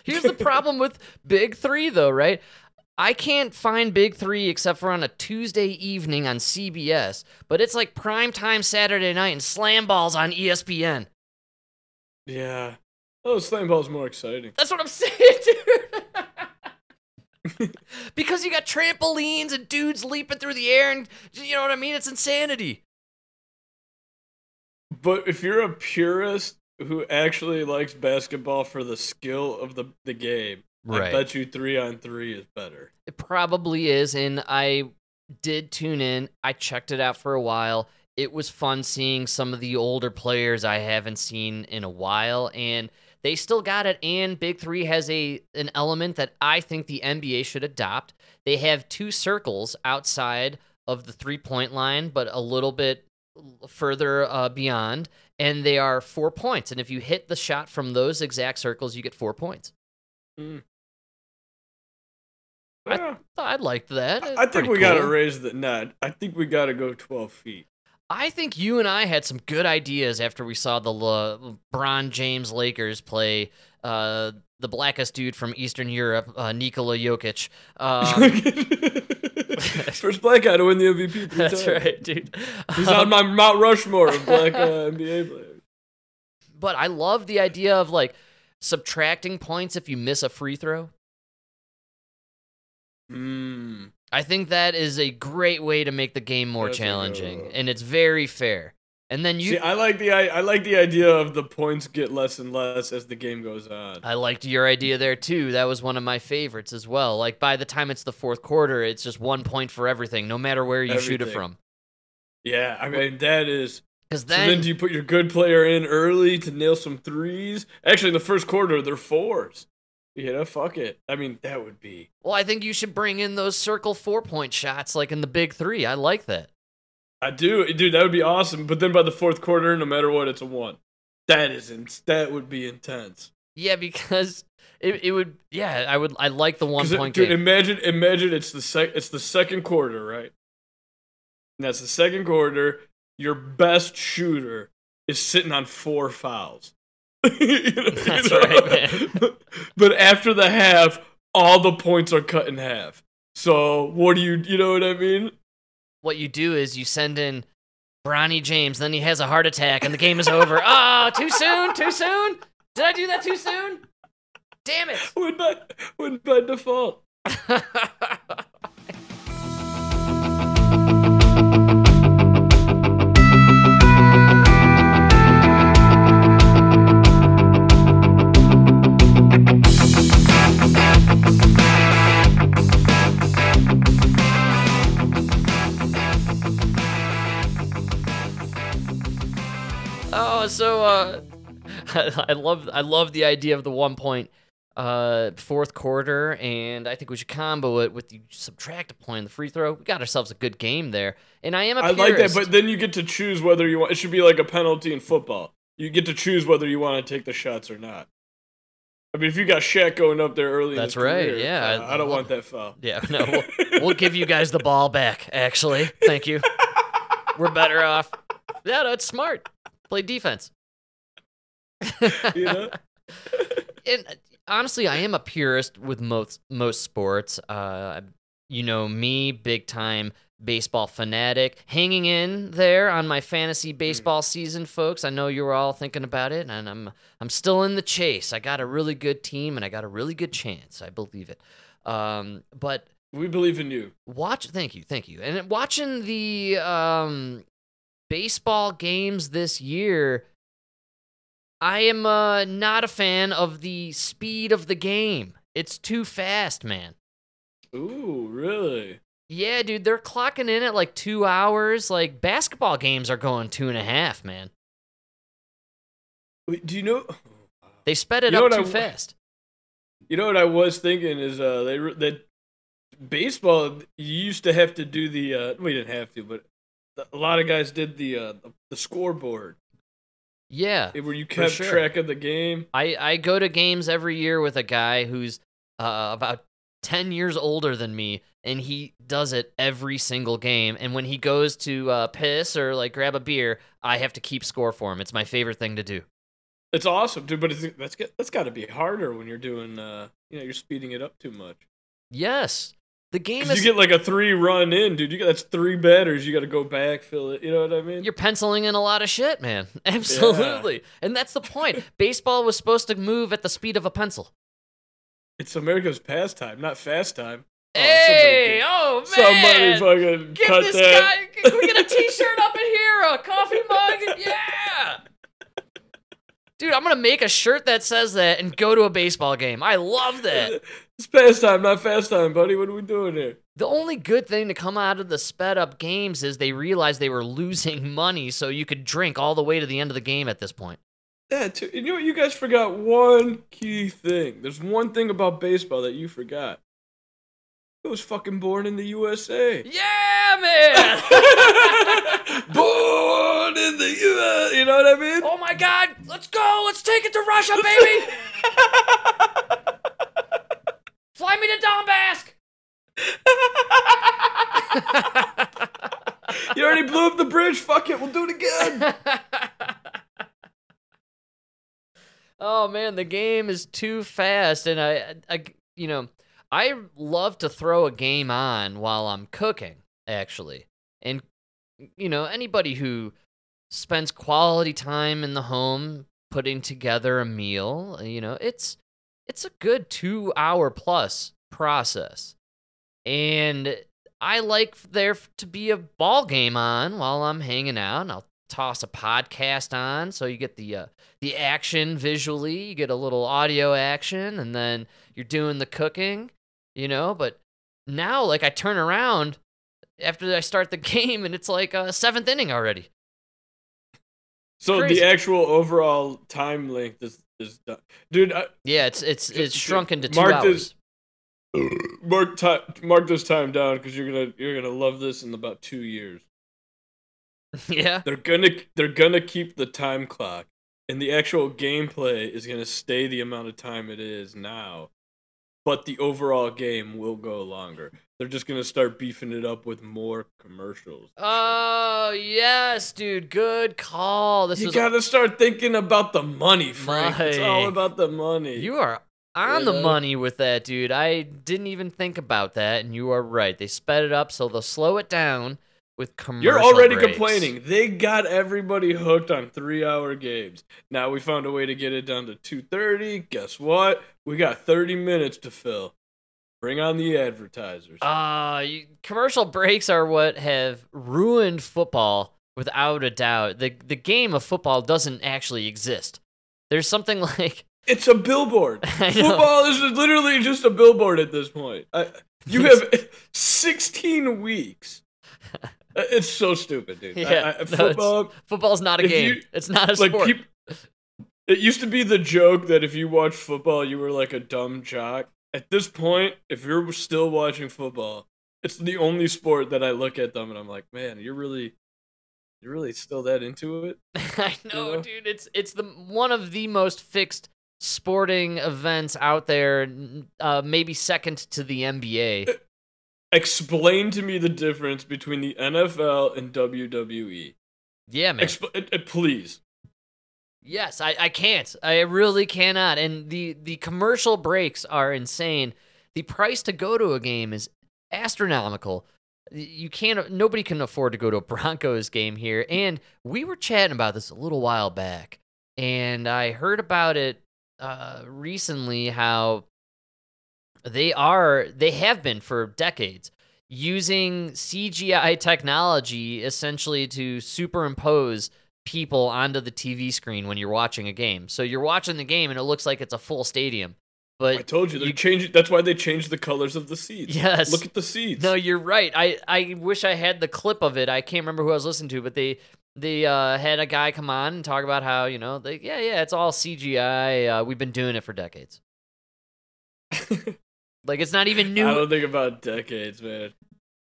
Here's the problem with Big Three, though, right? I can't find Big Three except for on a Tuesday evening on CBS, but it's like prime time Saturday night and slam balls on ESPN. yeah. Oh, slam ball's more exciting. That's what I'm saying, dude. because you got trampolines and dudes leaping through the air, and you know what I mean? It's insanity. But if you're a purist who actually likes basketball for the skill of the, the game, I bet you three on three is better. It probably is, and I did tune in. I checked it out for a while. It was fun seeing some of the older players I haven't seen in a while, and they still got it. And Big Three has a an element that I think the NBA should adopt. They have two circles outside of the three point line, but a little bit further uh, beyond, and they are four points. And if you hit the shot from those exact circles, you get four points. I- Yeah. I liked that. I, think we gotta raise the nah. I think we gotta go twelve feet. I think you and I had some good ideas after we saw the LeBron James Lakers play uh, the blackest dude from Eastern Europe, uh, Nikola Jokic. Um, First black guy to win the MVP. that's times. right, dude. He's Um, on my Mount Rushmore of black uh, NBA players. but I love the idea of like subtracting points if you miss a free throw. Mm. I think that is a great way to make the game more That's challenging, and it's very fair. And then you, See, I like the I, I like the idea of the points get less and less as the game goes on. I liked your idea there too. That was one of my favorites as well. Like by the time it's the fourth quarter, it's just one point for everything, no matter where you shoot it from. Yeah, I mean that is. Because so then, then do you put your good player in early to nail some threes? Actually, in the first quarter, they're fours. You know, fuck it. I mean, that would be. well, I think you should bring in those circle four point shots like in the big three. I like that. I do, dude. That would be awesome. But then by the fourth quarter, no matter what, it's a one. That is in, that would be intense. Yeah, because it, it would. Yeah, I would. I like the one 'Cause it- point dude, game. imagine, imagine it's the sec, it's the second quarter, right? And that's the second quarter. Your best shooter is sitting on four fouls. You know- you That's know? right, man. But, after the half, all the points are cut in half. So what do you, you know what I mean? what you do is you send in Bronny James, then he has a heart attack, and the game is over. Ah, too soon, too soon. Did I do that too soon? Damn it. Win by, win by default. so uh, I love I love the idea of the one point uh fourth quarter, and I think we should combo it with you subtract a point in the free throw. We got ourselves a good game there, and I am a I like that, but then you get to choose whether you want. It should be like a penalty in football. You get to choose whether you want to take the shots or not. I mean, if you got Shaq going up there early, in That's right, career, yeah, uh, I I don't want that foul. Yeah, no, we'll, we'll give you guys the ball back. Actually, thank you. We're better off. Yeah, that's smart. Play defense. You know? and honestly, I am a purist with most most sports. Uh, you know me, big time baseball fanatic, hanging in there on my fantasy baseball season, folks. I know you're all thinking about it, and I'm I'm still in the chase. I got a really good team, and I got a really good chance. I believe it. Um, but we believe in you. watch thank you thank you and watching the um baseball games this year i am uh not a fan of the speed of the game it's too fast man Ooh, really? yeah dude they're clocking in at like two hours like basketball games are going two and a half man Wait, do you know? they sped it You up too I- fast You know what I was thinking is uh they that baseball you used to have to do the uh we didn't have to but a lot of guys did the uh the scoreboard yeah where you kept sure. track of the game. I, I go to games every year with a guy who's uh, about 10 years older than me, and he does it every single game. And when he goes to uh, piss or like grab a beer, I have to keep score for him. It's my favorite thing to do. It's awesome, dude. But it's, that's got- that's got to be harder when you're doing uh you know you're speeding it up too much. Yes. The game is. you get like a three run in, dude. You got that's three batters. You got to go back, fill it. You know what I mean? You're penciling in a lot of shit, man. Absolutely. And that's the point. Baseball was supposed to move at the speed of a pencil. It's America's pastime, not fast time. Oh, hey! Oh, somebody fucking Give cut this that. guy. Can we get a T-shirt up in here? A coffee mug? Yeah. Dude, I'm gonna make a shirt that says that and go to a baseball game. I love that. It's fast pastime, not fast time, buddy. What are we doing here? The only good thing to come out of the sped up games is they realized they were losing money, so you could drink all the way to the end of the game at this point. Yeah, too. You know what? You guys forgot one key thing. There's one thing about baseball that you forgot. It was fucking born in the USA. Yeah, man! born in the US. You know what I mean? oh my god, let's go! Let's take it to Russia, baby! Fly me to Donbass! You already blew up the bridge. bridge. Fuck it, we'll do it again. oh man, the game is too fast, and I, I, you know, I love to throw a game on while I'm cooking, actually, and you know, anybody who spends quality time in the home putting together a meal, you know, it's it's a good two hour plus process, and I like there to be a ball game on while I'm hanging out, and I'll toss a podcast on so you get the uh, the action visually, you get a little audio action, and then you're doing the cooking, you know. But now, like, I turn around after I start the game, and it's like a seventh inning already. So Crazy. the actual overall time length is is done. dude. I, Yeah, it's it's Just- it's shrunk into two mark hours. this- mark time mark this time down because you're gonna you're gonna love this in about two years. yeah, They're gonna they're gonna keep the time clock, and the actual gameplay is gonna stay the amount of time it is now, but the overall game will go longer. They're just gonna start beefing it up with more commercials. Oh yes, dude. Good call. This you was gotta start thinking about the money, Frank. It's all about the money. You are on the money with that, dude. I didn't even think about that, and you are right. They sped it up, so they'll slow it down with commercial. You're already breaks. complaining. They got everybody hooked on three-hour games. Now we found a way to get it down to two thirty. Guess what? We got thirty minutes to fill. Bring on the advertisers. Uh, you, commercial breaks are what have ruined football without a doubt. The the game of football doesn't actually exist. There's something like it's a billboard. Football is literally just a billboard at this point. I, you have sixteen weeks. It's so stupid, dude. Yeah, I- no, it's- football. football's not a game. you- it's not a like sport. it used to be the joke that if you watch football you were like a dumb jock at this point if you're still watching football it's the only sport that i look at them and i'm like man you're really you're really still that into it I know, know? dude. It's it's the one of the most fixed sporting events out there. Uh, maybe second to the NBA. Explain to me the difference between the nfl and wwe Yeah, man. Expl- uh, uh, please Yes, I, I can't. I really cannot. And the the commercial breaks are insane. The price to go to a game is astronomical. You can't. Nobody can afford to go to a Broncos game here. And we were chatting about this a little while back, and I heard about it uh, recently. How they are, they have been for decades using CGI technology essentially to superimpose people onto the TV screen when you're watching a game. So you're watching the game and it looks like it's a full stadium. But i told you they're changing that's why they changed the colors of the seats Yes. look at the seats no, you're right. I, I wish I had the clip of it. I can't remember who I was listening to, but they they uh, had a guy come on and talk about how you know they yeah yeah it's all CGI. Uh, we've been doing it for decades. like it's not even new. i don't think about decades man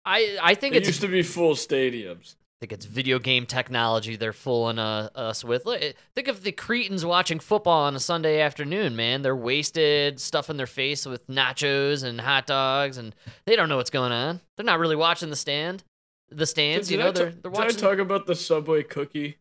I I think it it's used to be full stadiums I think it's video game technology they're fooling uh, us with. Look, think of the cretins watching football on a Sunday afternoon, man. They're wasted, stuffing their face with nachos and hot dogs, and they don't know what's going on. They're not really watching the stand, the stands. Did you know, ta- they're they're did I watching. talk about the Subway cookie?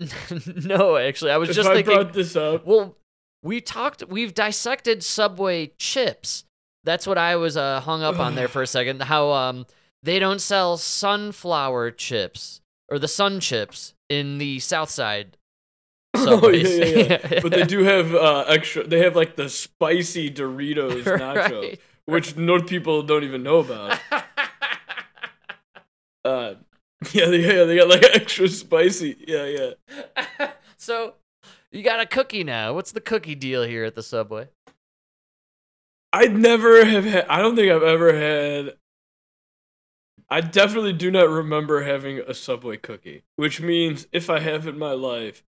no, actually, I was If just I thinking. brought this up, Well, we talked. We've dissected Subway chips. That's what I was uh, hung up on there for a second. How um they don't sell sunflower chips or the sun chips in the South Side. oh yeah, yeah, yeah. but they do have uh, extra. They have like the spicy Doritos nacho, Right. which North people don't even know about. Uh, yeah, yeah, they got like extra spicy. Yeah, yeah. so you got a cookie now. What's the cookie deal here at the Subway? I'd never have had. I don't think I've ever had. I definitely do not remember having a Subway cookie, which means if I have in my life,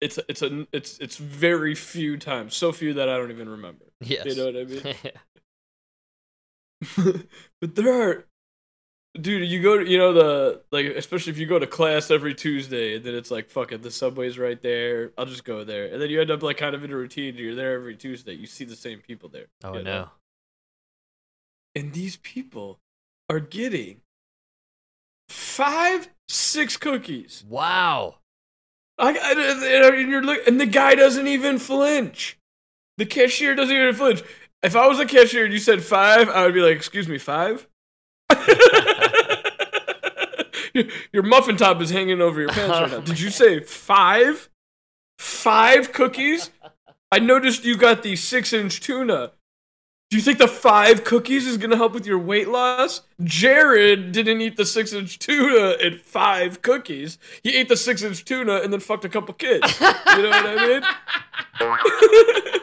it's it's a it's it's very few times, so few that I don't even remember. Yes. You know what I mean? but there are, dude. You go to you know the like, especially if you go to class every Tuesday, and then it's like, fuck it, the subway's right there. I'll just go there, and then you end up like kind of in a routine. You're there every Tuesday. You see the same people there. oh you know? no. and these people are getting five, six cookies. Wow. I, I, and you're look, and the guy doesn't even flinch. The cashier doesn't even flinch. If I was a cashier and you said five, I would be like, "Excuse me, five? your, muffin top is hanging over your pants right now. Did you say five? Five cookies? I noticed you got the six-inch tuna. Do you think the five cookies is gonna help with your weight loss? Jared didn't eat the six-inch tuna and five cookies. He ate the six-inch tuna and then fucked a couple kids. You know what I mean?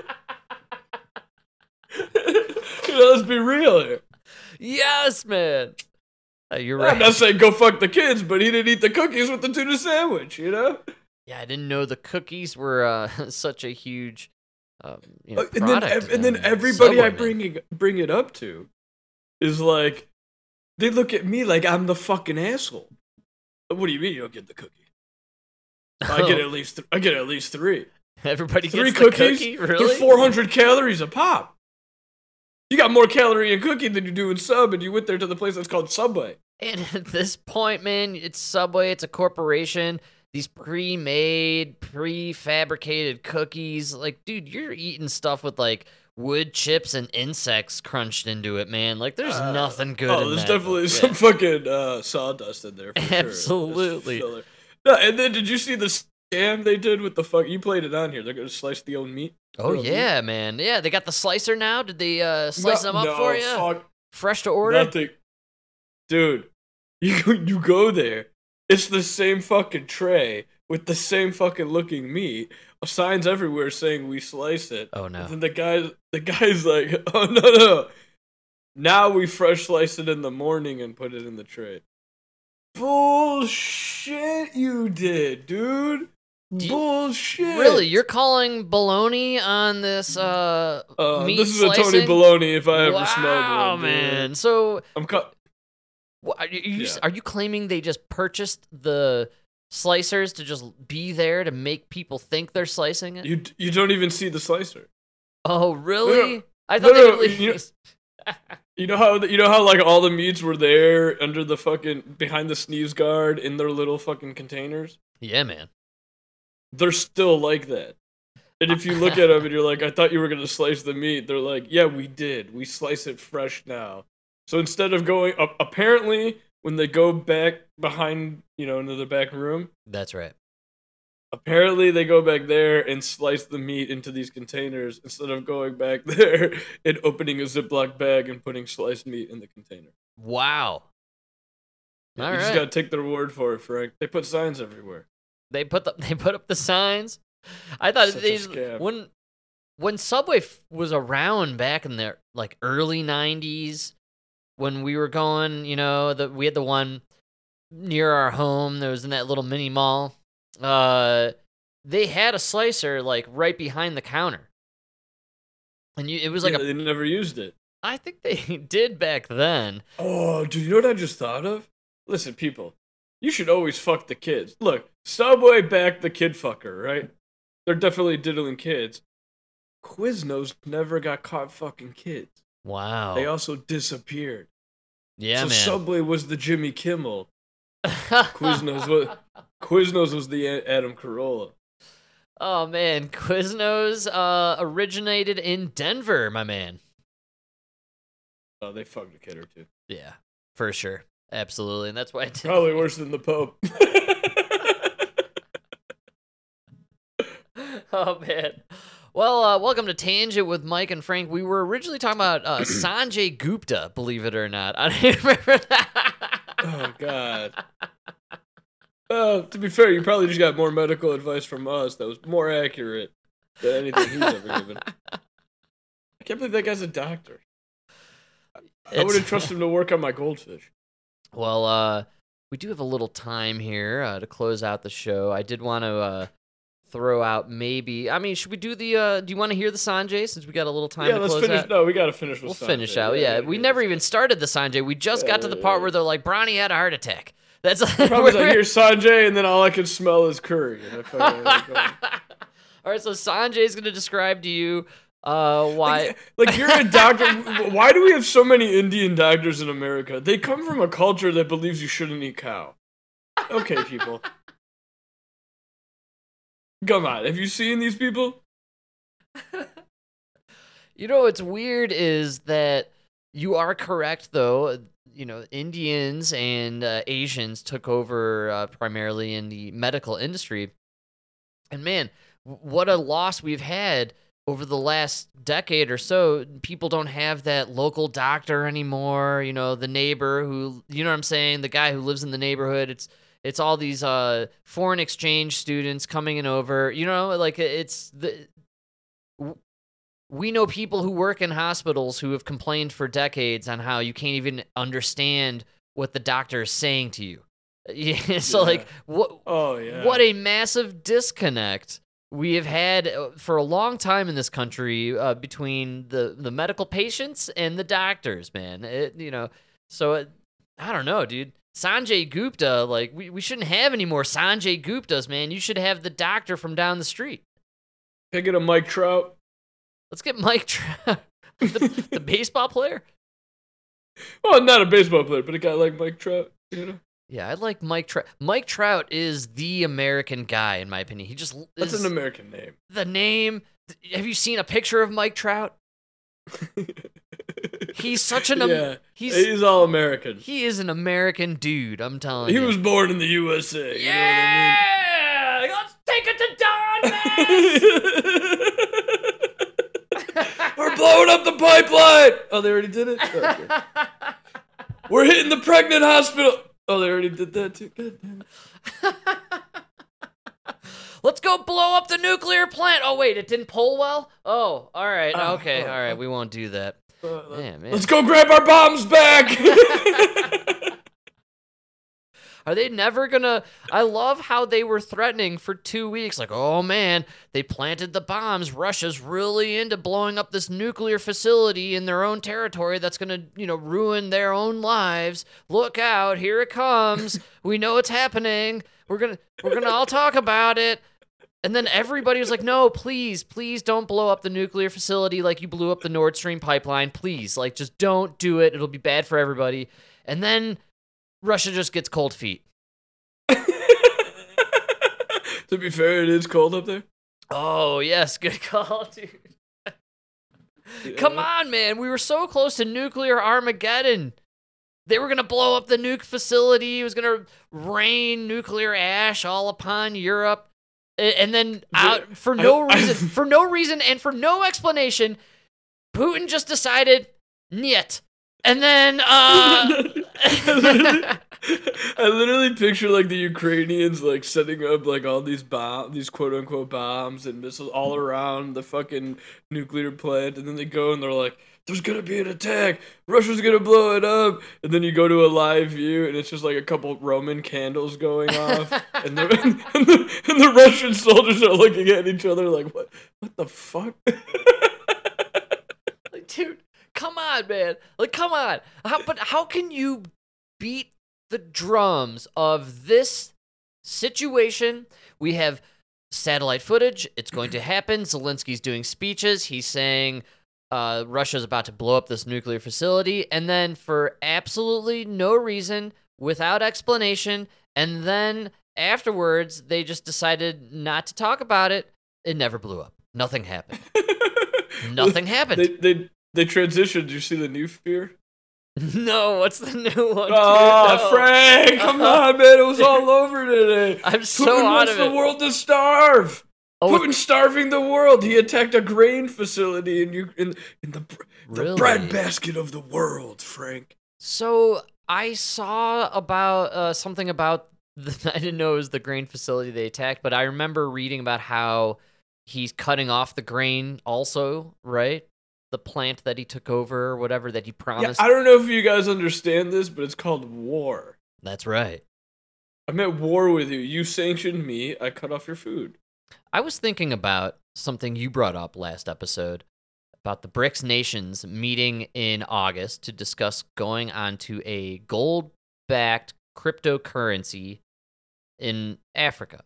you know, let's be real here. Yes, man. Uh, you're I'm not saying go fuck the kids, but he didn't eat the cookies with the tuna sandwich. You know? Yeah, I didn't know the cookies were uh, such a huge, um, you know, Uh, and then product ev- and then everybody I bring it, bring it up to is like they look at me like I'm the fucking asshole. What do you mean you don't get the cookie? I get at least th- I get at least three. Everybody Three gets the cookies. cookie, They're really? 400 calories a pop. You got more calorie in cookie than you do in sub, and you went there to the place that's called Subway. And at this point, man, it's Subway, it's a corporation. These pre-made, prefabricated cookies, like, dude, you're eating stuff with like wood chips and insects crunched into it, man. Like, there's Uh, nothing good. Oh, there's that. definitely Yeah. some fucking uh, sawdust in there. For sure. Absolutely. No, and then did you see the scam they did with the fuck? You played it on here. They're gonna slice the old meat. Oh yeah, man. Yeah, they got the slicer now. Did they uh, slice No- them up no, for you? Fuck Fresh to order. nothing, dude. You go- you go there. It's the same fucking tray with the same fucking looking meat. Signs everywhere saying we slice it. Oh no. And then the guy, the guy's like, "Oh no, no! Now we fresh slice it in the morning and put it in the tray." Bullshit, you did, dude. Do you- Bullshit. Really, you're calling baloney on this uh, Uh, meat this is a Tony? Baloney if I ever wow, smelled one. dude. man. So, I'm wha- are you, Yeah. are you claiming they just purchased the slicers to just be there to make people think they're slicing it? you. You don't even see the slicer. oh, really? I No, thought no, they leave. You know how you know how like all the meats were there under the fucking behind the sneeze guard in their little fucking containers. yeah, man. They're still like that. And if you look at them and you're like, I thought you were gonna slice the meat, they're like, Yeah, we did. We slice it fresh now. So instead of going up, apparently when they go back behind, you know, into the back room, That's right. apparently they go back there and slice the meat into these containers instead of going back there and opening a Ziploc bag and putting sliced meat in the container. Wow. you All just gotta take their word for it, Frank. They put signs everywhere. They put the, they put up the signs. I thought Such they when when Subway f- was around back in the like early '90s when we were going. You know, that we had the one near our home that was in that little mini mall. Uh, they had a slicer like right behind the counter, and you, it was like Yeah, a. they never used it. I think they did back then. Oh, do you know what I just thought of? Listen, people, you should always fuck the kids. Look, Subway backed the kid fucker, right? They're definitely diddling kids. Quiznos never got caught fucking kids. Wow. They also disappeared. yeah, so man. Subway was the Jimmy Kimmel. Quiznos was Quiznos was the Adam Carolla. Oh man, Quiznos uh, originated in Denver, my man. Oh, they fucked a kid or two. Yeah, for sure, absolutely, and that's why I did. Probably worse than the Pope. oh man. Well, uh, welcome to Tangent with Mike and Frank. We were originally talking about uh, Sanjay Gupta, believe it or not. I don't remember that. oh God. Well, to be fair, you probably just got more medical advice from us that was more accurate than anything he's ever given. I can't believe that guy's a doctor. I wouldn't trust him to work on my goldfish. Well, uh, we do have a little time here uh, to close out the show. I did want to uh, throw out maybe. I mean, should we do the? Uh, do you want to hear the Sanjay since we got a little time yeah, to let's close finish. out? No, we gotta finish with We'll Sanjay. finish out. Yeah, we yeah, never even started the Sanjay. We just got to the Yeah, part yeah. where they're like, Bronny had a heart attack. That's Probably like, here's Sanjay, and then all I can smell is curry. I All right, so Sanjay's going to describe to you Uh, why? Like you're a doctor. Why do we have so many Indian doctors in America? They come from a culture that believes you shouldn't eat cow. Okay, people. Come on, have you seen these people? You know what's weird is that you are correct though. You know, Indians and uh, Asians took over uh, primarily in the medical industry, and man, what a loss we've had over the last decade or so. People don't have that local doctor anymore. You know, the neighbor who, you know what I'm saying, the guy who lives in the neighborhood. It's it's all these uh, foreign exchange students coming in over. You know, like it's the we know people who work in hospitals who have complained for decades on how you can't even understand what the doctor is saying to you. Yeah, so Yeah. like what Oh yeah. what a massive disconnect we have had uh, for a long time in this country uh, between the the medical patients and the doctors, man. It, you know, so it, I don't know, dude. Sanjay Gupta, like we, we shouldn't have any more Sanjay Guptas, man. You should have the doctor from down the street. Pick it a Mike Trout. Let's get Mike Trout, the, the baseball player. Well, not a baseball player, but a guy like Mike Trout. You know, Yeah, I like Mike Trout. Mike Trout is the American guy, in my opinion. He just that's an American name. the name. Have you seen a picture of Mike Trout? He's such an. Yeah, he's he's all American. he is an American dude. I'm telling He you. He was born in the USA. You yeah. Let's take it to Don. We're blowing up the pipeline. Oh, they already did it. Oh, okay. We're hitting the pregnant hospital. Oh, they already did that too. God damn it. Let's go blow up the nuclear plant. Oh wait, it didn't pull well. Oh, all right. Oh, Okay, oh, all right. oh. We won't do that. Uh, Yeah, man. Let's go grab our bombs back. Are they never gonna? I love how they were threatening for two weeks. Like, oh man, they planted the bombs. Russia's really into blowing up this nuclear facility in their own territory. That's gonna, you know, ruin their own lives. Look out! Here it comes. we know it's happening. We're gonna, we're gonna all talk about it. And then everybody was like, no, please, please don't blow up the nuclear facility like you blew up the Nord Stream pipeline. Please, like, just don't do it. It'll be bad for everybody. And then Russia just gets cold feet. to be fair, it is cold up there. Oh, yes, good call, dude. You Come on, man. We were so close to nuclear Armageddon. They were going to blow up the nuke facility. It was going to rain nuclear ash all upon Europe. And then out for no I- reason, for no reason and for no explanation, Putin just decided, "Niet." And then uh I, literally, I literally picture like the Ukrainians like setting up like all these bomb, these quote unquote bombs and missiles all around the fucking nuclear plant, and then they go and they're like, "There's gonna be an attack. Russia's gonna blow it up." And then you go to a live view, and it's just like a couple Roman candles going off, and the and the, and the Russian soldiers are looking at each other like, "What? What the fuck?" Like, dude, come on, man. Like, come on. How, but how can you beat the drums of this situation? We have satellite footage. It's going to happen. Zelensky's doing speeches. He's saying uh, Russia's about to blow up this nuclear facility. And then, for absolutely no reason, without explanation, and then afterwards, they just decided not to talk about it. It never blew up. Nothing happened. Nothing happened. They they they transitioned. Did you see the new fear? No, what's the new one? Oh. No. Frank, come on, man! It was all over today. I'm so Putin out wants of the world to starve. Oh, Putin's starving the world. He attacked a grain facility in you in, in the the Really? breadbasket of the world, Frank. so I saw about uh, something about the, I didn't know it was the grain facility they attacked, but I remember reading about how he's cutting off the grain also, right? The plant that he took over or whatever that he promised. Yeah. I don't know if you guys understand this, but it's called war. That's right. I'm at war with you. You sanctioned me. I cut off your food. I was thinking about something you brought up last episode about the BRICS nations meeting in August to discuss going onto a gold backed cryptocurrency in Africa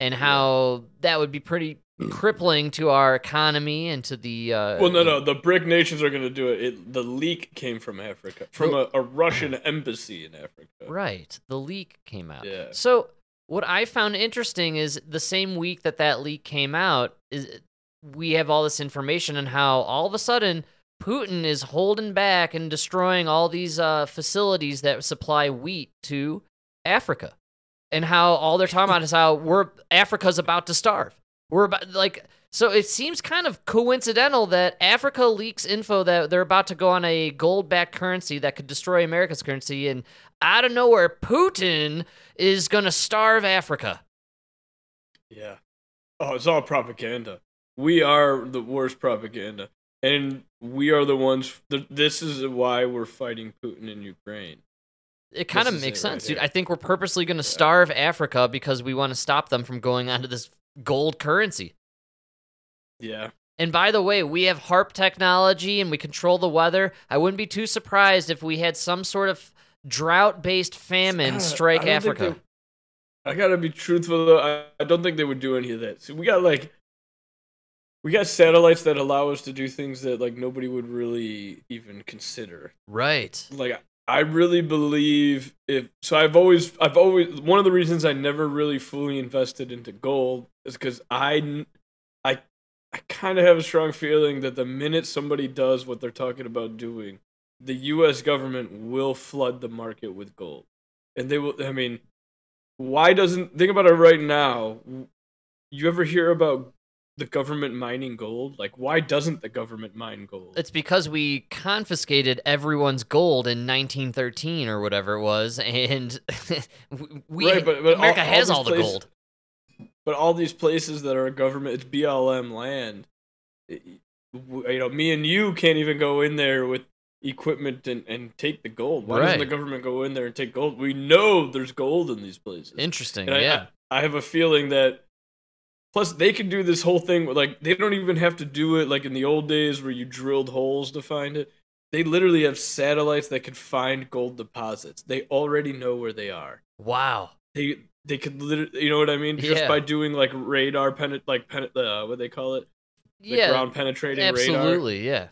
and how that would be pretty crippling to our economy and to the. Uh, Well, no, no. The BRIC nations are going to do it. it. The leak came from Africa, from a, a Russian embassy in Africa. Right. The leak came out. Yeah. So what I found interesting is the same week that that leak came out is we have all this information on how all of a sudden Putin is holding back and destroying all these uh, facilities that supply wheat to Africa, and how all they're talking about is how we're Africa's about to starve. We're about like so it seems kind of coincidental that Africa leaks info that they're about to go on a gold-backed currency that could destroy America's currency, and out of nowhere, Putin is gonna starve Africa. Yeah. Oh, it's all propaganda. We are the worst propaganda. And we are the ones. th- This is why we're fighting Putin in Ukraine. It kind of makes it right sense, dude. here. I think we're purposely gonna starve Africa because we want to stop them from going onto this gold currency. Yeah. And by the way, we have HAARP technology and we control the weather. I wouldn't be too surprised if we had some sort of drought based famine Uh, strike Africa. they- I gotta be truthful though. I, I don't think they would do any of that. See, we got like, we got satellites that allow us to do things that like nobody would really even consider. Right. Like, I really believe if so. I've always, I've always one of the reasons I never really fully invested into gold is because I I I kind of have a strong feeling that the minute somebody does what they're talking about doing, the U.S. government will flood the market with gold, and they will. I mean, why doesn't think about it right now? You ever hear about the government mining gold? Like, why doesn't the government mine gold? It's because we confiscated everyone's gold in 1913 or whatever it was, and we Right, but- but America all has these all the places- gold. But all these places that are government, it's BLM land. It- you know, me and you can't even go in there with equipment and, and take the gold. Why doesn't the government go in there and take gold? We know there's gold in these places. Interesting. And I- yeah. I, I have a feeling that. Plus, they can do this whole thing. with, Like, they don't even have to do it like in the old days where you drilled holes to find it. They literally have satellites that can find gold deposits. They already know where they are wow. they they could literally you know what I mean just Yeah. by doing like radar pen like pen uh, what they call it Yeah. ground penetrating radar Absolutely. Yeah.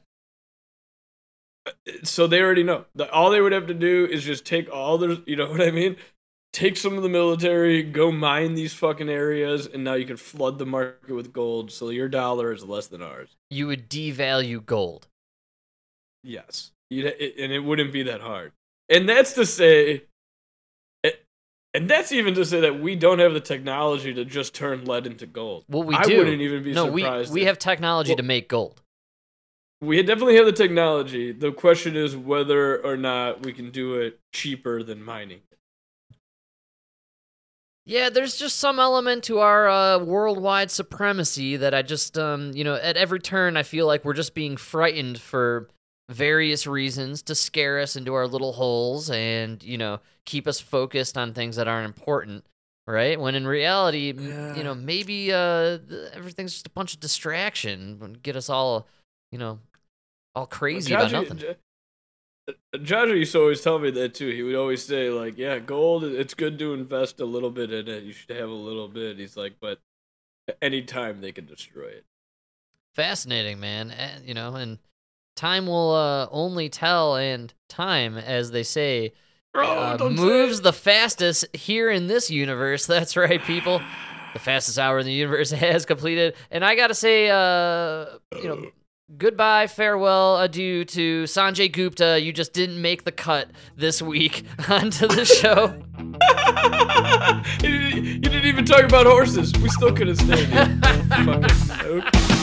so they already know all they would have to do is just take all their you know what I mean take some of the military go mine these fucking areas and now you can flood the market with gold so your dollar is less than ours You would devalue gold. yes You'd, it, and it wouldn't be that hard and that's to say and that's even to say that we don't have the technology to just turn lead into gold. Well, we I do. wouldn't even be no, we surprised. we if- have technology Well- to make gold. we definitely have the technology. The question is whether or not we can do it cheaper than mining. Yeah, there's just some element to our uh, worldwide supremacy that I just, um, you know, at every turn I feel like we're just being frightened for various reasons to scare us into our little holes and, you know, keep us focused on things that aren't important, right? When in reality, m- you know, maybe uh, everything's just a bunch of distraction and get us all, you know, all crazy about nothing. J- Jaja used to always tell me that too. He would always say, like, yeah, gold, it's good to invest a little bit in it. You should have a little bit. He's like, but any time they can destroy it. fascinating man Eh, you know and time will uh, only tell and time as they say Bro, uh, don't say moves the fastest here in this universe that's right people the fastest hour in the universe has completed and i gotta say uh you know goodbye farewell adieu to sanjay gupta you just didn't make the cut this week onto the show you, didn't, you didn't even talk about horses. We still couldn't stand it. Fucking nope.